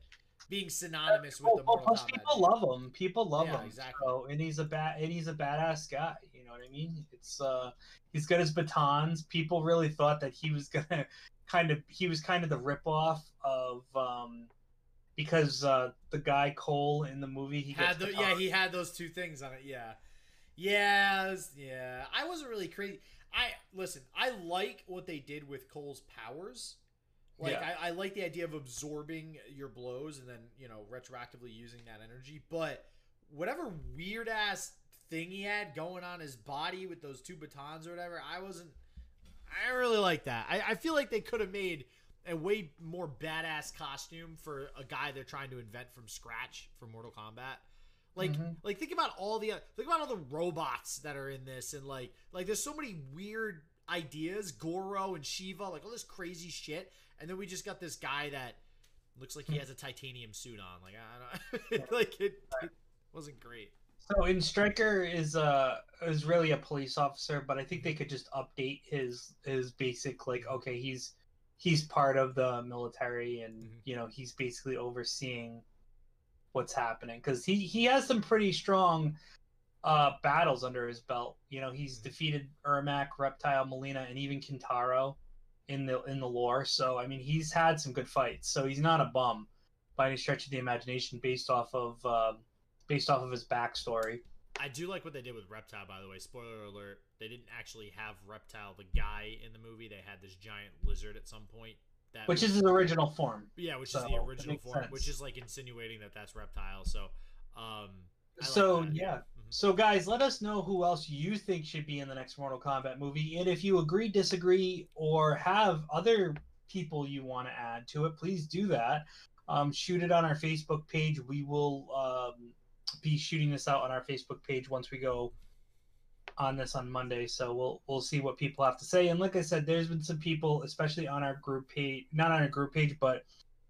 being synonymous with the oh, Mortal Kombat. people love him. People love Yeah, him. exactly. So, and he's a bad and he's a badass guy. You know what I mean? It's uh, he's got his batons. People really thought that he was gonna kind of he was kind of the ripoff of um, because uh, the guy Cole in the movie he had the, yeah he had those two things on it. Yeah, yeah, was- yeah. I wasn't really crazy. I listen. I like what they did with Cole's powers. Like Yeah. I, I like the idea of absorbing your blows and then you know retroactively using that energy. But whatever weird ass thing he had going on his body with those two batons or whatever, I wasn't. I really like that. I, I feel like they could have made a way more badass costume for a guy they're trying to invent from scratch for Mortal Kombat. Like, Mhm. like think about all the think about all the robots that are in this, and like, like there's so many weird ideas, Goro and Shiva, like all this crazy shit, and then we just got this guy that looks like he has a titanium suit on. Like, I don't, like it, it wasn't great. So in Striker is uh is really a police officer, but I think they could just update his his basic like okay he's he's part of the military and Mhm. you know he's basically overseeing what's happening because he he has some pretty strong uh battles under his belt. You know he's Mhm. defeated Ermac, Reptile, Mileena, and even Kintaro in the in the lore. So I mean he's had some good fights. So he's not a bum by any stretch of the imagination based off of. Uh, based off of his backstory. I do like what they did with Reptile, by the way. Spoiler alert: they didn't actually have Reptile, the guy, in the movie. They had this giant lizard at some point. That Which was- is his original form. yeah, which so is the original form, sense. which is like insinuating that that's Reptile. So, um, like so that. yeah. So guys, let us know who else you think should be in the next Mortal Kombat movie, and if you agree, disagree, or have other people you want to add to it, please do that. Um, shoot it on our Facebook page. We will um, be shooting this out on our Facebook page once we go on this on Monday. So we'll we'll see what people have to say. And like I said, there's been some people, especially on our group page, not on our group page, but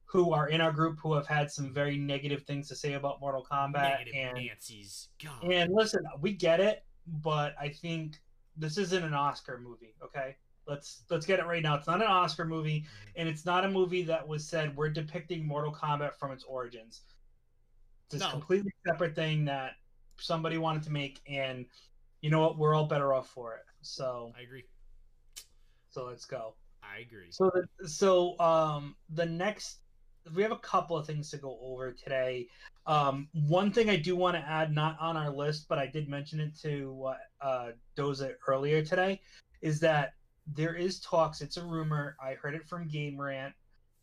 who are in our group who have had some very negative things to say about Mortal Kombat. Negative and Nancy's. God. and listen, we get it, but I think this isn't an Oscar movie. Okay, let's let's get it right now. It's not an Oscar movie, Mhm. and it's not a movie that was said we're depicting Mortal Kombat from its origins. It's a No. completely separate thing that somebody wanted to make, and you know what? We're all better off for it. So I agree. so let's go. I agree. So the, so um the next we have a couple of things to go over today. Um, one thing I do want to add, not on our list, but I did mention it to uh, uh, Doza earlier today, is that there is talks. It's a rumor. I heard it from Game Rant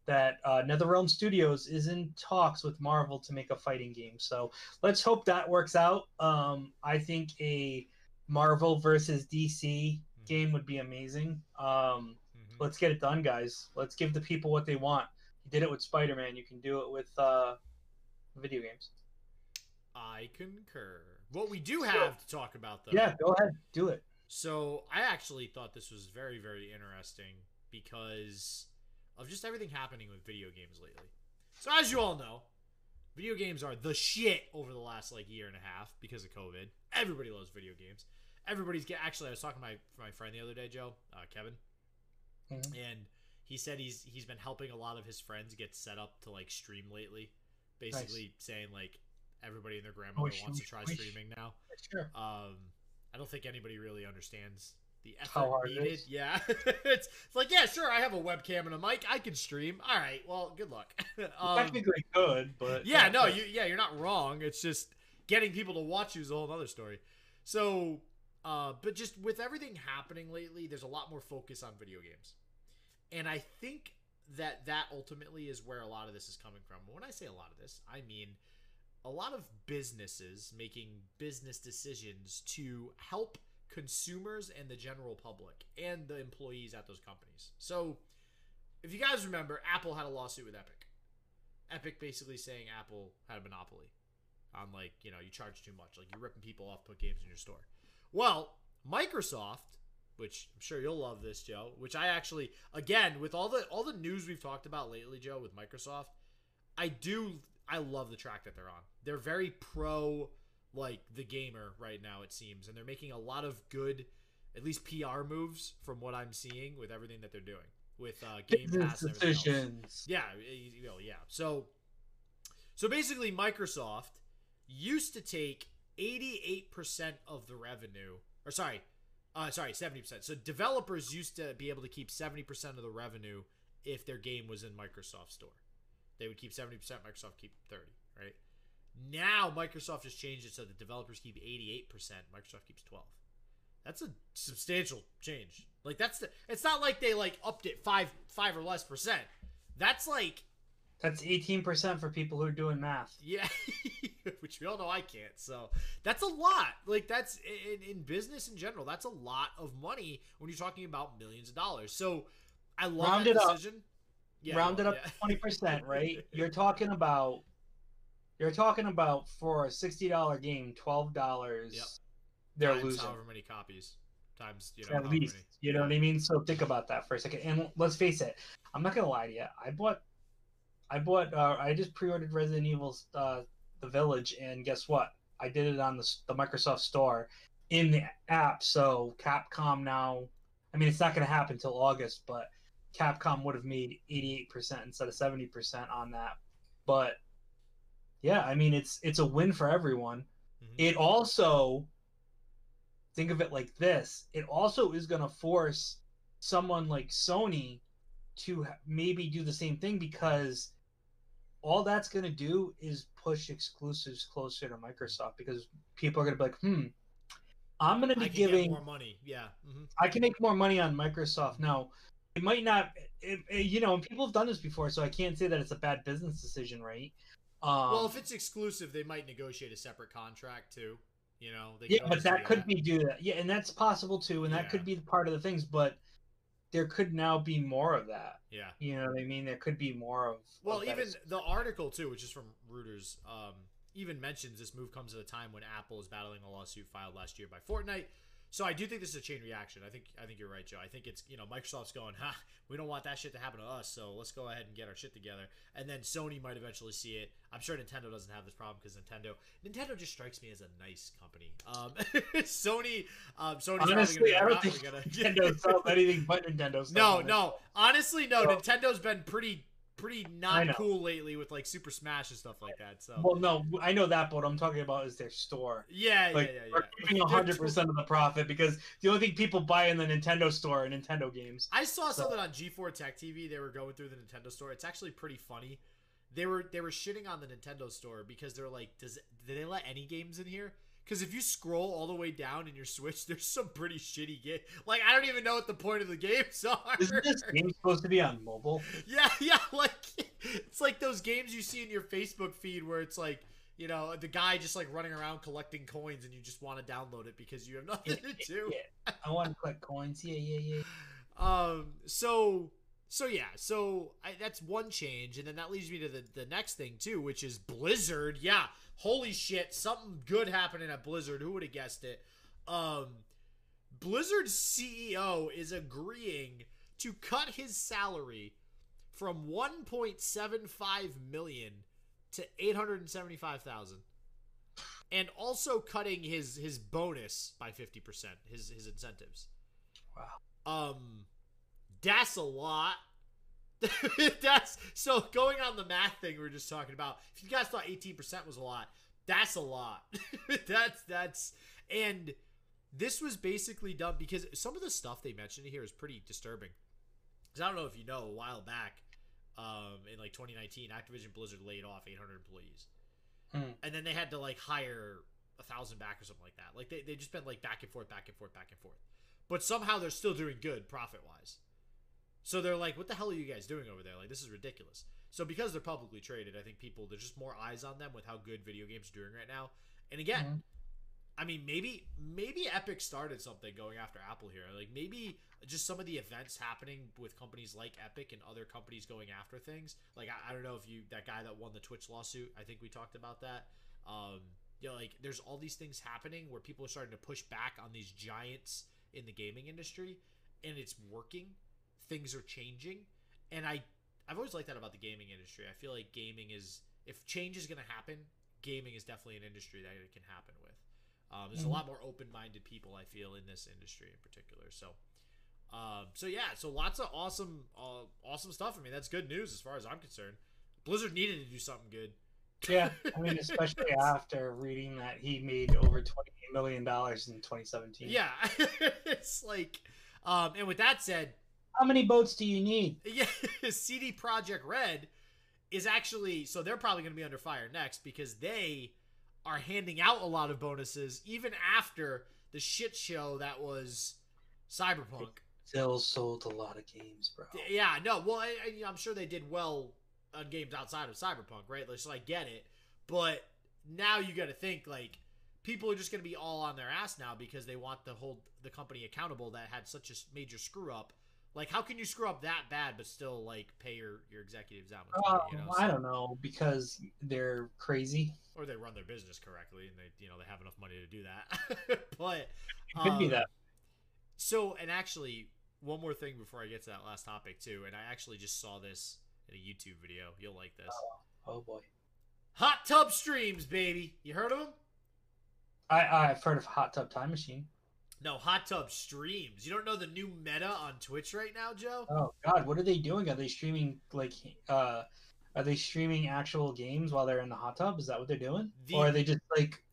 that uh, NetherRealm Studios is in talks with Marvel to make a fighting game. So let's hope that works out. Um, I think a Marvel versus DC game would be amazing. Um, Mhm. let's get it done, guys. Let's give the people what they want. You did it with Spider Man. You can do it with uh, video games. I concur. What we do have to talk about, though. Yeah, go ahead, do it. So I actually thought this was very, very interesting because of just everything happening with video games lately. So as you all know, video games are the shit over the last like year and a half because of COVID. Everybody loves video games. Everybody's get. Actually, I was talking to my my friend the other day, Joe, uh, Kevin, Mhm. and he said he's he's been helping a lot of his friends get set up to like stream lately. Basically saying like everybody and their grandmother Wish, wants to try wish. streaming now. Sure. Um, I don't think anybody really understands the effort How hard it needed. Yeah, it's, it's like yeah, sure, I have a webcam and a mic, I can stream. All right, well, good luck. um, Technically good, but yeah, no, you yeah, you're not wrong. It's just getting people to watch you is a whole other story. So, uh, but just with everything happening lately, there's a lot more focus on video games, and I think that that ultimately is where a lot of this is coming from. When I say a lot of this, I mean a lot of businesses making business decisions to help consumers and the general public and the employees at those companies. So, if you guys remember, Apple had a lawsuit with Epic. Epic basically saying Apple had a monopoly on like, you know, you charge too much, like you're ripping people off put games in your store. Well, Microsoft, which I'm sure you'll love this, Joe, which I actually again, with all the all the news we've talked about lately, Joe, with Microsoft, I do I love the track that they're on. They're very pro like the gamer right now it seems and they're making a lot of good at least PR moves from what I'm seeing with everything that they're doing with uh Game Pass and everything else. Yeah, you know, yeah. So, so basically, Microsoft used to take eighty-eight percent of the revenue, or sorry, uh, sorry, seventy percent. So developers used to be able to keep seventy percent of the revenue if their game was in Microsoft Store. They would keep seventy percent, Microsoft keep thirty, right? Now Microsoft has changed it so the developers keep eighty-eight percent, Microsoft keeps twelve. That's a substantial change. Like that's the. It's not like they like upped it five five or less percent. That's like That's eighteen percent for people who are doing math. yeah, which we all know I can't. So that's a lot. Like that's in, in business in general. That's a lot of money when you're talking about millions of dollars. So I love Round that it up. Yeah, rounded well, up yeah. to twenty percent, right? You're talking about you're talking about for a sixty dollar game, twelve dollars. Yep. They're times losing however many copies times you know at least. many. You know what I mean? So think about that for a second. And let's face it, I'm not gonna lie to you. I bought, I bought, uh, I just pre-ordered Resident Evil, uh, The Village, and guess what? I did it on the the Microsoft Store in the app. So Capcom now, I mean, it's not gonna happen until August, but Capcom would have made 88% instead of 70% on that. But yeah, I mean, it's it's a win for everyone. Mhm. It also think of it like this it also is going to force someone like sony to maybe do the same thing because all that's going to do is push exclusives closer to microsoft because people are going to be like hmm i'm going to be giving more money. Yeah. hmm i can make more money on microsoft now it might not it, it- you know and people have done this before so i can't say that it's a bad business decision right um, well, if it's exclusive, they might negotiate a separate contract too. You know. They yeah but that could be do that yeah and that's possible too and that could be part of the things but there could now be more of that Yeah. you know what i mean there could be more of Well, of even the article too, which is from Reuters, um, even mentions this move comes at a time when Apple is battling a lawsuit filed last year by Fortnite. So I do think this is a chain reaction. I think I think you're right, Joe. I think it's you know Microsoft's going, ha, we don't want that shit to happen to us, so let's go ahead and get our shit together. And then Sony might eventually see it. I'm sure Nintendo doesn't have this problem because Nintendo Nintendo just strikes me as a nice company. Um, Sony, um, Sony's honestly i gonna don't think like, "Ah, we're nintendo sells anything but nintendo no, no. Honestly, no. So- Nintendo's been pretty, pretty not cool lately with like Super Smash and stuff like that. So well no i know that but what i'm talking about is their store yeah, like yeah, yeah, yeah. keeping They're 100% of the profit because the only thing people buy in the nintendo store are nintendo games I saw So- something on G4 Tech TV. They were going through the Nintendo store. It's actually pretty funny. They were they were shitting on the Nintendo store because they're like, does did they let any games in here? Because if you scroll all the way down in your Switch, there's some pretty shitty game. Like I don't even know what the point of the games are. isn't this game supposed to be on mobile Yeah, yeah, like it's like those games you see in your Facebook feed where it's like, you know, the guy just like running around collecting coins and you just want to download it because you have nothing to do. Yeah, I want to collect coins. Yeah, yeah, yeah. Um so so yeah, so I, that's one change and then that leads me to the the next thing too, which is Blizzard. Yeah, holy shit, something good happening at Blizzard. Who would have guessed it? Um Blizzard's CEO is agreeing to cut his salary from 1.75 million to 875,000 and also cutting his his bonus by 50%, his his incentives. Wow. Um that's a lot. that's so going on the math thing we were just talking about. If you guys thought 18% was a lot, that's a lot. that's that's and this was basically done because some of the stuff they mentioned here is pretty disturbing. Because I don't know if you know, a while back, um, in like 2019, Activision Blizzard laid off 800 employees, Hmm. and then they had to like hire a thousand back or something like that. Like they they just been like back and forth, back and forth, back and forth. But somehow they're still doing good profit wise. So they're like, "What the hell are you guys doing over there? Like this is ridiculous." So because they're publicly traded, I think people there's just more eyes on them with how good video games are doing right now. And again, Mhm. I mean, maybe maybe Epic started something going after Apple here. Like maybe just some of the events happening with companies like Epic and other companies going after things. Like I, I don't know if you that guy that won the Twitch lawsuit. I think we talked about that. Um, you know, like there's all these things happening where people are starting to push back on these giants in the gaming industry, and it's working. Things are changing, and I I've always liked that about the gaming industry. I feel like gaming is if change is going to happen, gaming is definitely an industry that it can happen with. Um, there's Mhm. a lot more open-minded people I feel in this industry in particular. So, um, so yeah, so lots of awesome, uh, awesome stuff. I mean, that's good news as far as I'm concerned. Blizzard needed to do something good. Yeah, I mean, especially after reading that he made over twenty million dollars in 2017. Yeah, it's like, um, and with that said, How many boats do you need? yeah, CD Projekt Red is actually so they're probably going to be under fire next because they are handing out a lot of bonuses even after the shit show that was Cyberpunk. Still sold a lot of games, bro. Yeah, no, well, I, I, I'm sure they did well on games outside of Cyberpunk, right? Like, so I get it, but now you got to think like people are just going to be all on their ass now because they want to hold the company accountable that had such a major screw up Like, how can you screw up that bad but still like pay your your executives that much money? You know, I So- don't know because they're crazy. or they run their business correctly and they you know they have enough money to do that. but It could be um, that. So, and actually, one more thing before I get to that last topic too, and I actually just saw this in a YouTube video. You'll like this. Oh boy. Hot tub streams, baby. You heard of them? I I've heard of Hot Tub Time Machine. No, hot tub streams. You don't know the new meta on Twitch right now, Joe? Oh God, what are they doing? Are they streaming like uh are they streaming actual games while they're in the hot tub? Is that what they're doing? The- Or are they just like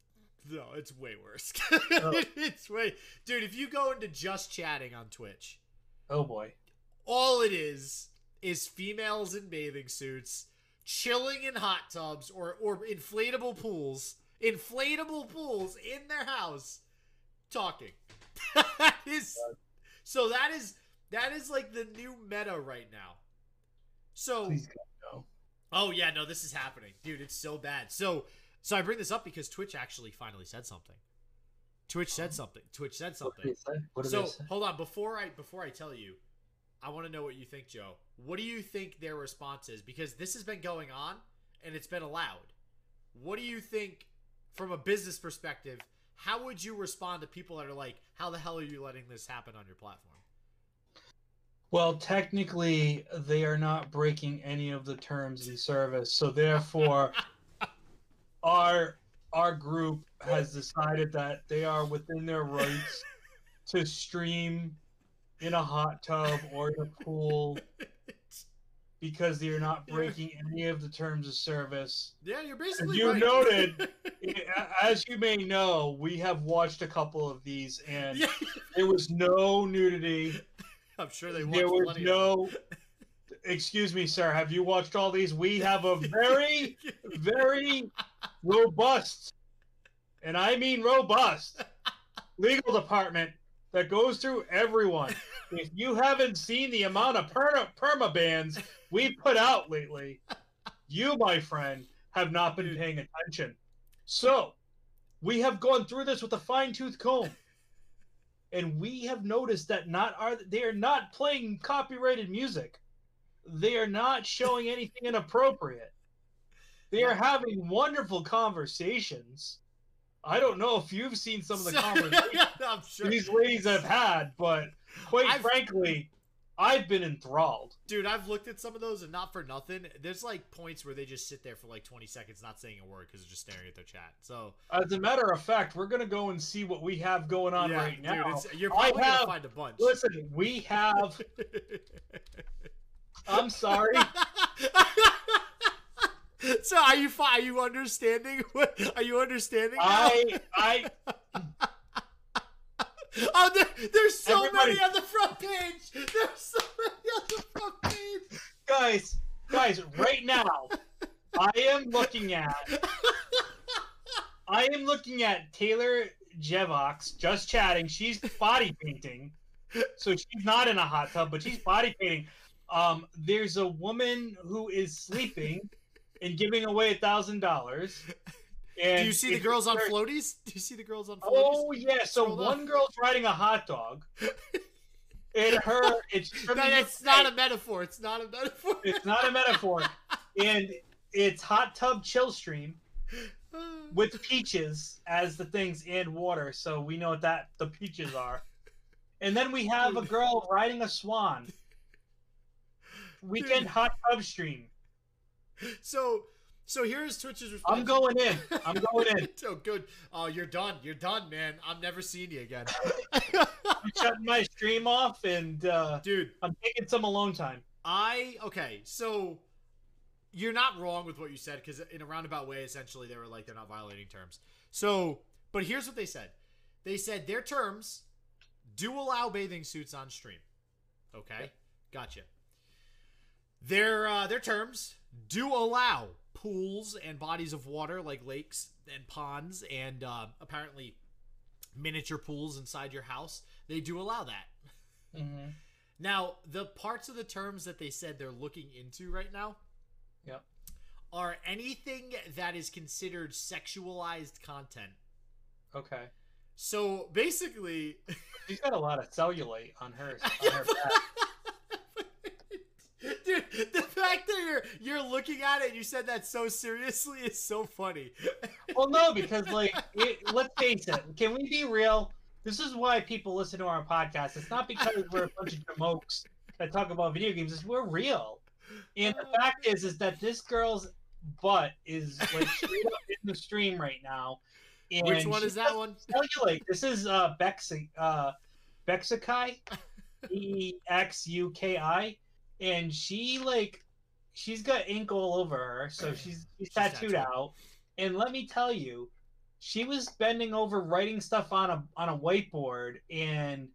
No, it's way worse. Oh. it's way, dude. If you go into just chatting on Twitch, oh boy. all it is is females in bathing suits chilling in hot tubs or or inflatable pools, inflatable pools in their house, talking. that is so. That is that is like the new meta right now. So. Please God, no. Oh yeah, no, this is happening, dude. It's so bad. So, so I bring this up because Twitch actually finally said something. Twitch said something. Twitch said something. did? What did So hold on before I before I tell you, I want to know what you think, Joe. What do you think their response is? Because this has been going on and it's been allowed. What do you think from a business perspective? How would you respond to people that are like, "How the hell are you letting this happen on your platform?" Well, technically, they are not breaking any of the terms in service, so therefore, our our group has decided that they are within their rights to stream in a hot tub or in a pool because they are not breaking any of the terms of service. yeah, you're basically you right. noted, As you may know, we have watched a couple of these, and yeah, there was no nudity. I'm sure they There was plenty of them. no. Excuse me, sir. Have you watched all these? We have a very, very robust, and I mean robust, legal department that goes through everyone. If you haven't seen the amount of perma, perma bans we put out lately, you, my friend, have not been paying attention. So, we have gone through this with a fine tooth comb. And we have noticed that not are they are not playing copyrighted music. They are not showing anything inappropriate. They are having wonderful conversations. I don't know if you've seen some of the conversations I'm sure. these ladies have had, but quite I've- frankly, I've been enthralled. Dude, I've looked at some of those and not for nothing. There's like points where they just sit there for like 20 seconds not saying a word because they're just staring at their chat. So, As a matter of fact, we're gonna go and see what we have going on yeah, right now. dude, it's, you're probably gonna find a bunch. Listen, we have. I'm sorry. so, are you are you understanding? Are you understanding? now? I I oh, there, there's so Everybody- many on the front page. There's so many on the front page. guys guys right now I am looking at I am looking at Taylor Jevox just chatting. She's body painting. So she's not in a hot tub, but she's body painting. Um, there's a woman who is sleeping and giving away a thousand dollars. Do you see the girls on floaties? Do you see the girls on floaties? Oh yeah, so Scroll one down. girl's riding a hot dog. And her it's from No, the it's UK. not a metaphor. It's not a metaphor. it's not a metaphor. And it's hot tub chill stream with peaches as the things and water, so we know what that the peaches are. And then we have a girl riding a swan. Weekend hot tub stream. so, so here's Twitch's response. I'm going in. I'm going in. oh, good. Oh, you're done. You're done, man. I'm never seeing you again, I'm shutting my stream off and uh, dude. I'm taking some alone time. I okay. So you're not wrong with what you said because in a roundabout way, essentially, they were like they're not violating terms. So, but here's what they said. They said their terms do allow bathing suits on stream. Okay, gotcha. Their uh, their terms do allow pools and bodies of water like lakes and ponds and uh, apparently miniature pools inside your house. They do allow that. Mm-hmm. Now, the parts of the terms that they said they're looking into right now Yep. are anything that is considered sexualized content. Okay. So basically, She's got a lot of cellulite on her on her back. the you're you're looking at it and you said that so seriously is so funny. well, no, because like, it, let's face it. Can we be real? This is why people listen to our podcast. It's not because we're a bunch of jamokes that talk about video games. It's we're real. And the fact is, is that this girl's butt is like straight up in the stream right now. And Which one is that one? Cellulite. This is uh Bexi uh Bexukai. E X U K I. And she like she's got ink all over her, so she's she's tattooed tattooed. out. And let me tell you, she was bending over writing stuff on a on a whiteboard and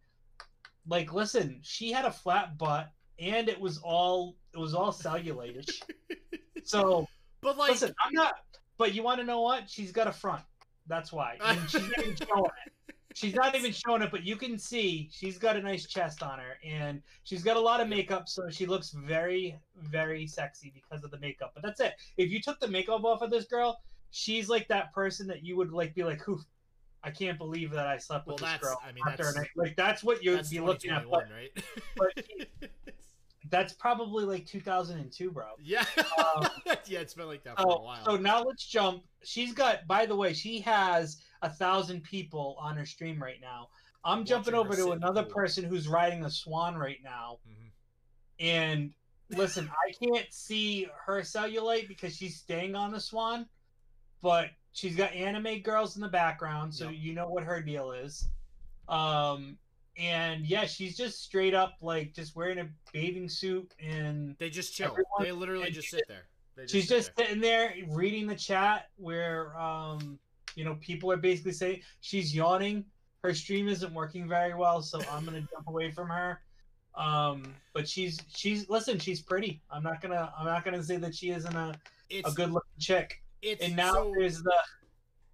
like listen, she had a flat butt and it was all it was all cellulite. so But like, Listen, I'm not. But you want to know what? She's got a front. That's why. And she's not even showing it. She's not even showing it, but you can see she's got a nice chest on her, and she's got a lot of makeup, so she looks very, very sexy because of the makeup. But that's it. If you took the makeup off of this girl, she's like that person that you would like be like, "Who? I can't believe that I slept well, with this girl." I mean after that's night." Like that's what you'd that's be looking at. But right? but- that's probably like 2002, bro. yeah, Um, yeah, it's been like that for a while. so now let's jump. She's got, by the way, she has a thousand people on her stream right now. I'm jumping Watching her over to another person who's riding a swan right now. Mhm. And listen, I can't see her cellulite because she's staying on the swan, but she's got anime girls in the background, so Yep. you know what her deal is. Um, and yeah, she's just straight up like just wearing a bathing suit and They just chill. Everyone- they literally just sit there. They she's sit just there. sitting there reading the chat where um you know people are basically saying she's yawning her stream isn't working very well so i'm gonna jump away from her um but she's she's listen she's pretty i'm not gonna i'm not gonna say that she isn't a, It's a good looking chick it's and now so, there's the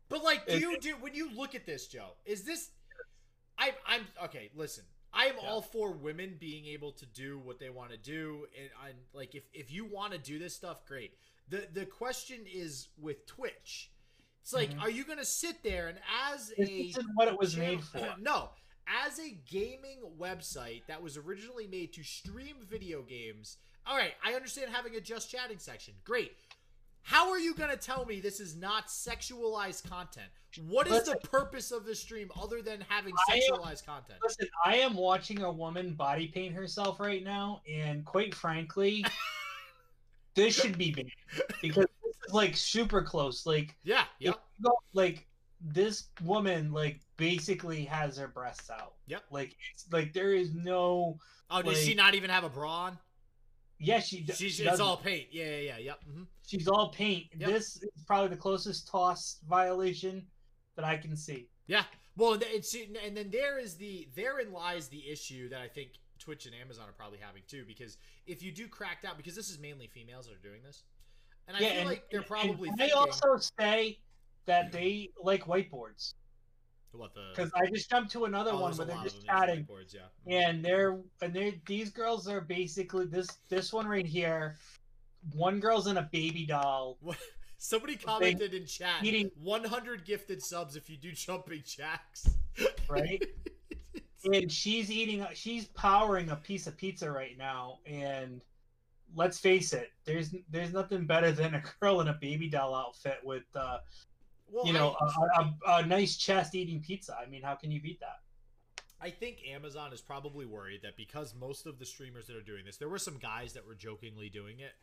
But like, do you do when you look at this, Joe? Is this? I'm I'm okay. Listen, I am Yeah. all for women being able to do what they want to do, and I'm like if if you want to do this stuff, great. the The question is with Twitch. It's like, Mhm. are you gonna sit there and as this a isn't what it was channel- made for no, as a gaming website that was originally made to stream video games. All right, I understand having a just chatting section. Great. How are you going to tell me this is not sexualized content? What is the purpose of the stream other than having I am- sexualized content? listen i am watching a woman body paint herself right now and quite frankly this should be banned because is like super close like Yeah, if yep. you go- like this woman like basically has her breasts out. Yep. Like it's like there is no Oh, does she not even have a bra on? yeah she d- She's she it's all paint. Yeah, yeah, yeah. Yep. hmm she's all paint. Yep. This is probably the closest TOS violation that I can see. Yeah. Well, and it's and then there is the therein lies the issue that I think Twitch and Amazon are probably having too, because if you do crack down, because this is mainly females that are doing this, and I yeah, feel and, like they're probably and thinking they also say that they like whiteboards what the because I just jumped to another oh, one there's where they're just chatting. whiteboards, yeah. and they're and they're these girls are basically this this one right here one girl's in a baby doll What- Somebody commented in chat, eating- 100 gifted subs if you do jumping jacks. Right? and she's eating she's powering a piece of pizza right now and let's face it there's there's nothing better than a girl in a baby doll outfit with uh well, you know I, a, a, a nice chest eating pizza. I mean how can you beat that? I think Amazon is probably worried that because most of the streamers that are doing this, there were some guys that were jokingly doing it,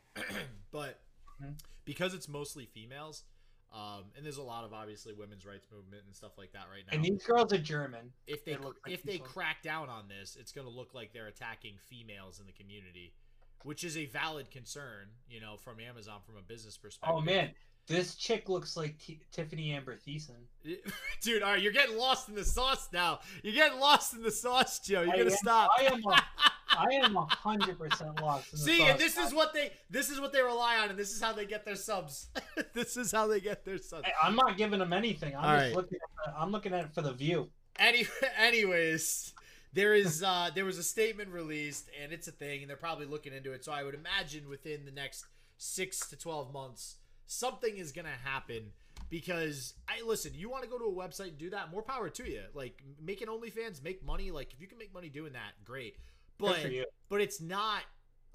but Mhm. because it's mostly females, um, and there's a lot of obviously women's rights movement and stuff like that right now. and these girls are german. If they they look like if they crack down on this, it's going to look like they're attacking females in the community, which is a valid concern, you know, from Amazon from a business perspective. oh man this chick looks like T- tiffani amber thiessen Dude, all right, you're getting lost in the sauce now. You're getting lost in the sauce, Joe. You I gonna am- stop. I am a- I am hundred percent lost. In the See, sauce. and this is what they this is what they rely on, and this is how they get their subs. this is how they get their subs. I'm not giving them anything. I'm All just right. looking. At I'm looking at it for the view. Any, anyways, there is uh there was a statement released, and it's a thing, and they're probably looking into it. So I would imagine within the next six to twelve months, something is gonna happen. Because I listen, you want to go to a website and do that, more power to you. Like making OnlyFans, make money. Like if you can make money doing that, great. But but it's not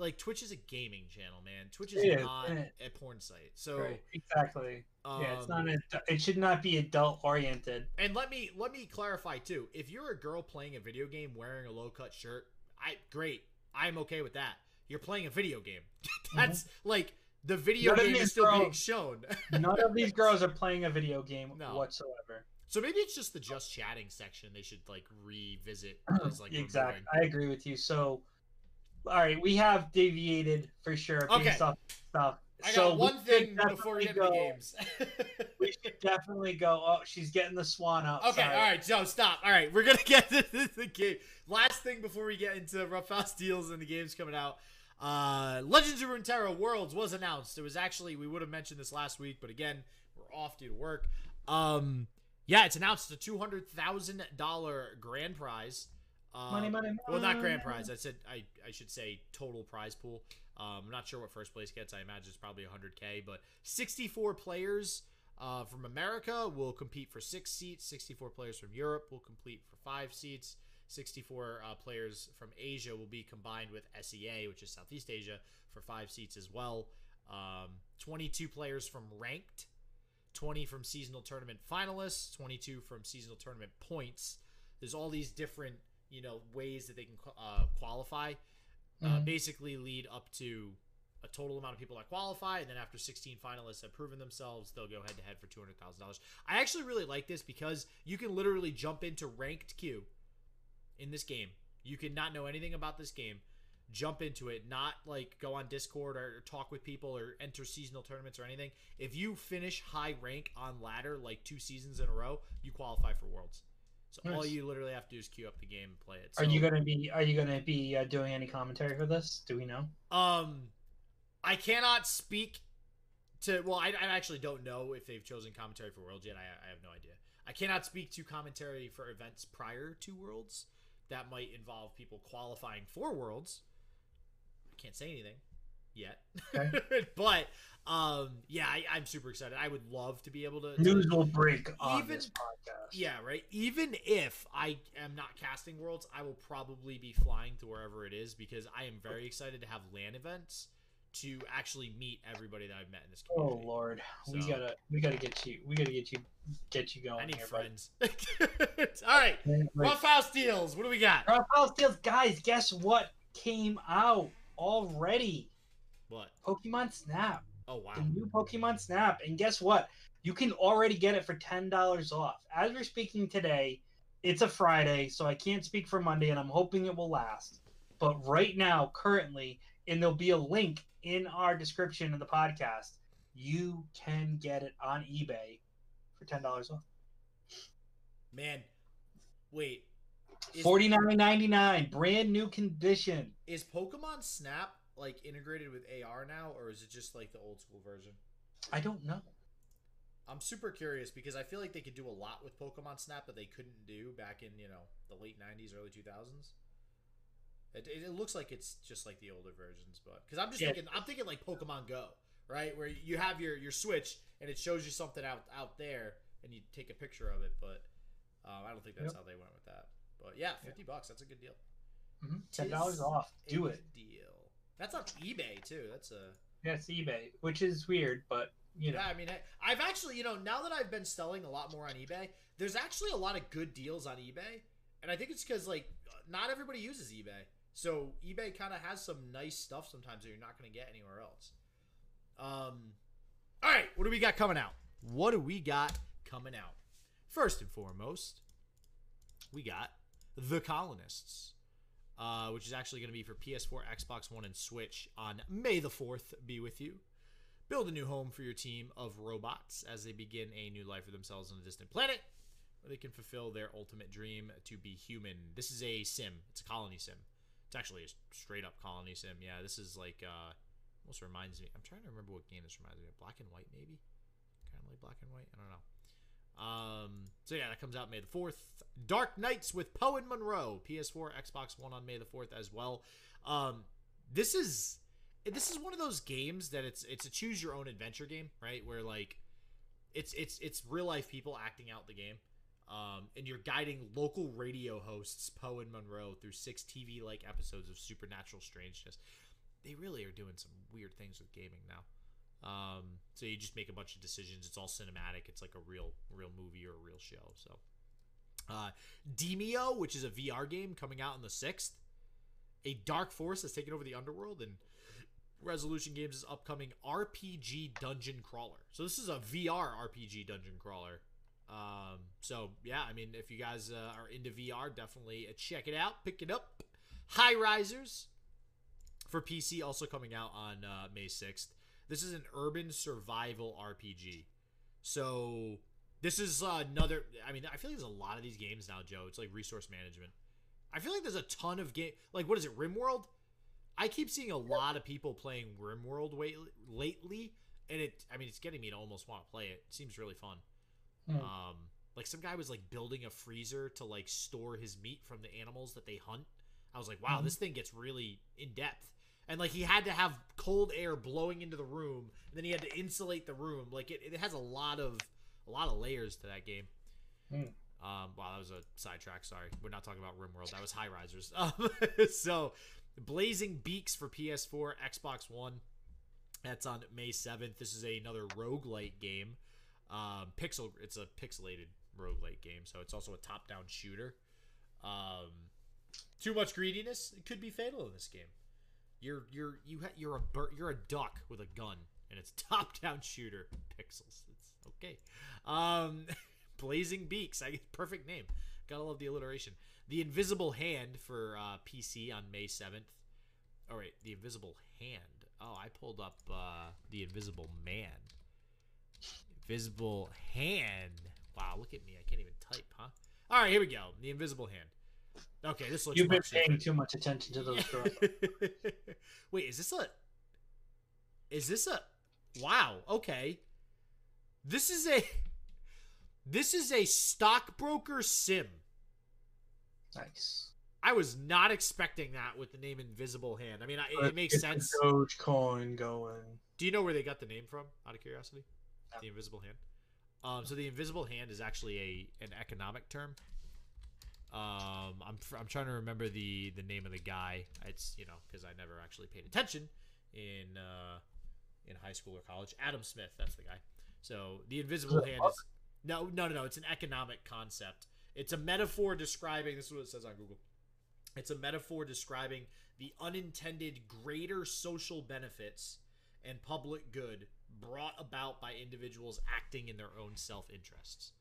like Twitch is a gaming channel, man. Twitch is is, not a porn site. So Right, exactly. um, yeah, it's not. A, it should not be adult oriented. And let me let me clarify too. If you're a girl playing a video game wearing a low cut shirt, I great. I'm okay with that. You're playing a video game. That's like the video None game is still being shown. None of these girls are playing a video game No. whatsoever. so maybe it's just the just chatting section they should like revisit as like exactly. I agree with you. So, all right, we have deviated for sure Okay. based off stuff. I got so one thing before we get into the games. We should definitely go. Oh, she's getting the swan up. Okay, Sorry. all right, Joe, stop. All right, we're gonna get to the, game. Last thing before we get into rough house deals and the games coming out. Uh, Legends of Runeterra Worlds was announced. It was actually we would have mentioned this last week, but again, we're off due to work. Um, yeah, it's announced a two hundred thousand dollar grand prize. Uh, Money, money, Well, not grand prize. I said I I should say total prize pool. Um, I'm not sure what first place gets. I imagine it's probably 100k, but 64 players uh, from America will compete for six seats. 64 players from Europe will compete for five seats. 64 uh, players from Asia will be combined with SEA, which is Southeast Asia, for five seats as well. Um, 22 players from ranked, 20 from seasonal tournament finalists, 22 from seasonal tournament points. There's all these different, you know, ways that they can uh, qualify. Uh, Mhm. basically, lead up to a total amount of people that qualify, and then after 16 finalists have proven themselves, they'll go head to head for $200,000. I actually really like this because you can literally jump into ranked queue in this game. You can not know anything about this game, jump into it, not like go on Discord or, talk with people or enter seasonal tournaments or anything. If you finish high rank on ladder like two seasons in a row, you qualify for worlds. So all you literally have to do is queue up the game and play it. Are you gonna be? Are you gonna be uh, doing any commentary for this? Do we know? Um, I cannot speak to. Well, I, I actually don't know if they've chosen commentary for Worlds yet. I, I have no idea. I cannot speak to commentary for events prior to Worlds. That might involve people qualifying for Worlds. I can't say anything yet, but um, yeah, I, I'm super excited. I would love to be able to. News will break on Even- this podcast. yeah, right. Even if I am not casting worlds, I will probably be flying to wherever it is because I am very excited to have LAN events to actually meet everybody that I've met in this Oh community. Lord, we gotta we gotta get you we gotta get you get you going. I need here, friends. All right, rough house deals. What do we got? Rough House Deals, guys. Guess what came out already? What? Pokemon Snap, Oh wow. the new Pokemon Snap, and guess what? You can already get it for ten dollars off. As we're speaking today, it's a Friday, so I can't speak for Monday, and I'm hoping it will last. But right now, currently, and there'll be a link in our description of the podcast. You can get it on eBay for ten dollars off. Man, wait. Forty nine ninety nine, brand new condition. is Pokemon Snap like integrated with AR now, or is it just like the old school version? I don't know. I'm super curious because I feel like they could do a lot with Pokemon Snap that they couldn't do back in you know the late '90s, early 2000s. It, it, it looks like it's just like the older versions, but because I'm just Yeah. thinking, I'm thinking like Pokemon Go, right, where you have your your Switch and it shows you something out out there and you take a picture of it, but um, I don't think that's Yep. how they went with that. But yeah, 50 bucks, that's a good deal. Mhm. Ten dollars off. Do it. That's on eBay too. That's a it's eBay, which is weird, but you know. Yeah, I mean, I- I've actually, you know, now that I've been selling a lot more on eBay, there's actually a lot of good deals on eBay, and I think it's because like not everybody uses eBay, so eBay kind of has some nice stuff sometimes that you're not going to get anywhere else. Um, all right, what do we got coming out? What do we got coming out? First and foremost, we got The Colonists, uh, which is actually going to be for PS4, Xbox One, and Switch on May the 4th. Be with you. Build a new home for your team of robots as they begin a new life for themselves on a distant planet where they can fulfill their ultimate dream to be human. This is a sim. It's a colony sim. It's actually a straight up colony sim. Yeah, this is like uh almost reminds me. I'm trying to remember what game this reminds me of. Black and white maybe? Kind of like black and white. I don't know. Um, so yeah, that comes out May the 4th. Dark Nights with Poe and Munro, PS4, Xbox One on May the 4th as well. Um, this is this is one of those games that it's it's a choose your own adventure game, right? Where like it's it's it's real life people acting out the game. Um, and you're guiding local radio hosts Poe and Munro through six TV like episodes of supernatural strangeness. they really are doing some weird things with gaming now. Um, so you just make a bunch of decisions. It's all cinematic. It's like a real, real movie or a real show. So, uh, Demeo, which is a VR game coming out on the sixth. A dark force has taken over the underworld, and Resolution Games' is upcoming RPG dungeon crawler. So this is a VR RPG dungeon crawler. Um, so yeah, I mean, if you guys uh, are into VR, definitely check it out, pick it up. High Risers for PC, also coming out on uh, May sixth. This is an urban survival RPG. So this is another. I mean, I feel like there's a lot of these games now, Joe. It's like resource management. I feel like there's a ton of game. Like what is it, RimWorld? I keep seeing a lot of people playing RimWorld wait, lately, and it. I mean, it's getting me to almost want to play it. It seems really fun. Hmm. Um, like some guy was like building a freezer to like store his meat from the animals that they hunt. I was like, wow, Mhm. this thing gets really in depth. And like he had to have cold air blowing into the room, and then he had to insulate the room. Like it, it has a lot of a lot of layers to that game. Hmm. Um, wow, that was a sidetrack. Sorry, we're not talking about RimWorld. That was High Risers. Um, so, Blazing Beaks for PS4, Xbox One. That's on May seventh. This is another roguelite game. Um, pixel. It's a pixelated roguelite game, so it's also a top-down shooter. Um, too much greediness it could be fatal in this game. You're you're you ha- you're a you're a duck with a gun, and it's top-down shooter pixels. It's okay. Um, Blazing Beaks. I perfect name. Gotta love the alliteration. The Invisible Hand for uh, PC on May seventh. All right, the Invisible Hand. Oh, I pulled up uh, the Invisible Man. Invisible Hand. Wow, look at me. I can't even type, huh? All right, here we go. The Invisible Hand. Okay, this looks. You've been paying different. too much attention to those girls. Wait, is this a? Is this a? Wow. Okay. This is a. This is a stockbroker sim. nice. I was not expecting that with the name Invisible Hand. I mean, I, it makes sense. Dogecoin going. Do you know where they got the name from? Out of curiosity, No. the Invisible Hand. Um, so the Invisible Hand is actually a an economic term. Um, I'm I'm trying to remember the the name of the guy. It's you know because I never actually paid attention in uh, in high school or college. Adam Smith, that's the guy. So the Invisible Is Hand is no no no no. It's an economic concept. It's a metaphor describing. This is what it says on Google. It's a metaphor describing the unintended greater social benefits and public good brought about by individuals acting in their own self interests.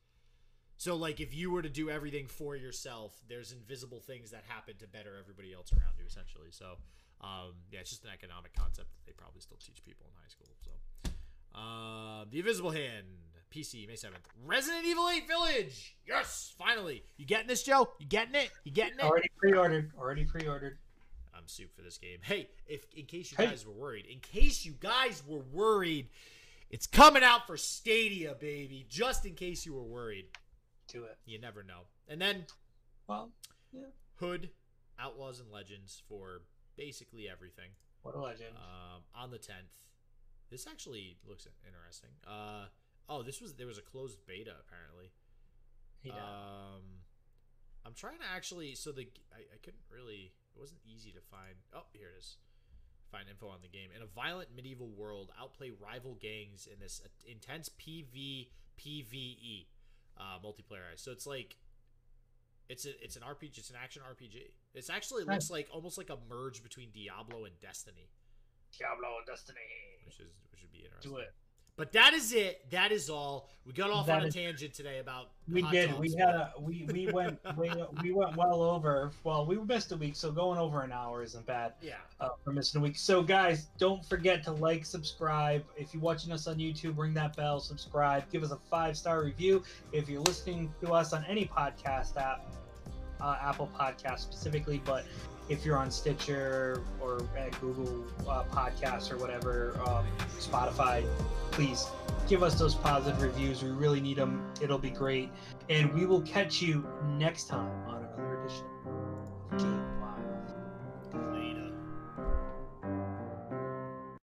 So, like, if you were to do everything for yourself, there's invisible things that happen to better everybody else around you, essentially. So, um, yeah, it's just an economic concept that they probably still teach people in high school. So, uh, The Invisible Hand, PC, May 7th. Resident Evil 8 Village! Yes! Finally! You getting this, Joe? You getting it? You getting it? Already pre-ordered. Already pre-ordered. I'm soup for this game. Hey, if in case you Hey. guys were worried, in case you guys were worried, it's coming out for Stadia, baby. Just in case you were worried, Do it. you never know. And then Well, Hood, Outlaws and Legends for basically everything. what a legend. Um, on the 10th. This actually looks interesting. Uh, oh, this was there was a closed beta apparently. yeah. Um, I'm trying to actually. So the I, I couldn't really. It wasn't easy to find. Oh, here it is. Find info on the game. In a violent medieval world, outplay rival gangs in this intense PV PVE uh, multiplayer. So it's like. It's a, it's an RPG. It's an action RPG. It's actually it looks like almost like a merge between Diablo and Destiny, Diablo and Destiny. which is which would be interesting. Do it. But that is it. That is all. We got off That on a is- tangent today about. We did. dogs, We had a we we went we, we went well over. Well, we missed a week, so going over an hour isn't bad. Yeah. uh, for missing a week. So, guys, don't forget to like, subscribe. If you're watching us on YouTube, ring that bell, subscribe, give us a five star review. If you're listening to us on any podcast app, uh, Apple Podcast specifically, but if you're on Stitcher or at Google uh, Podcasts or whatever, um, Spotify, please give us those positive reviews. We really need them. It'll be great. And we will catch you next time on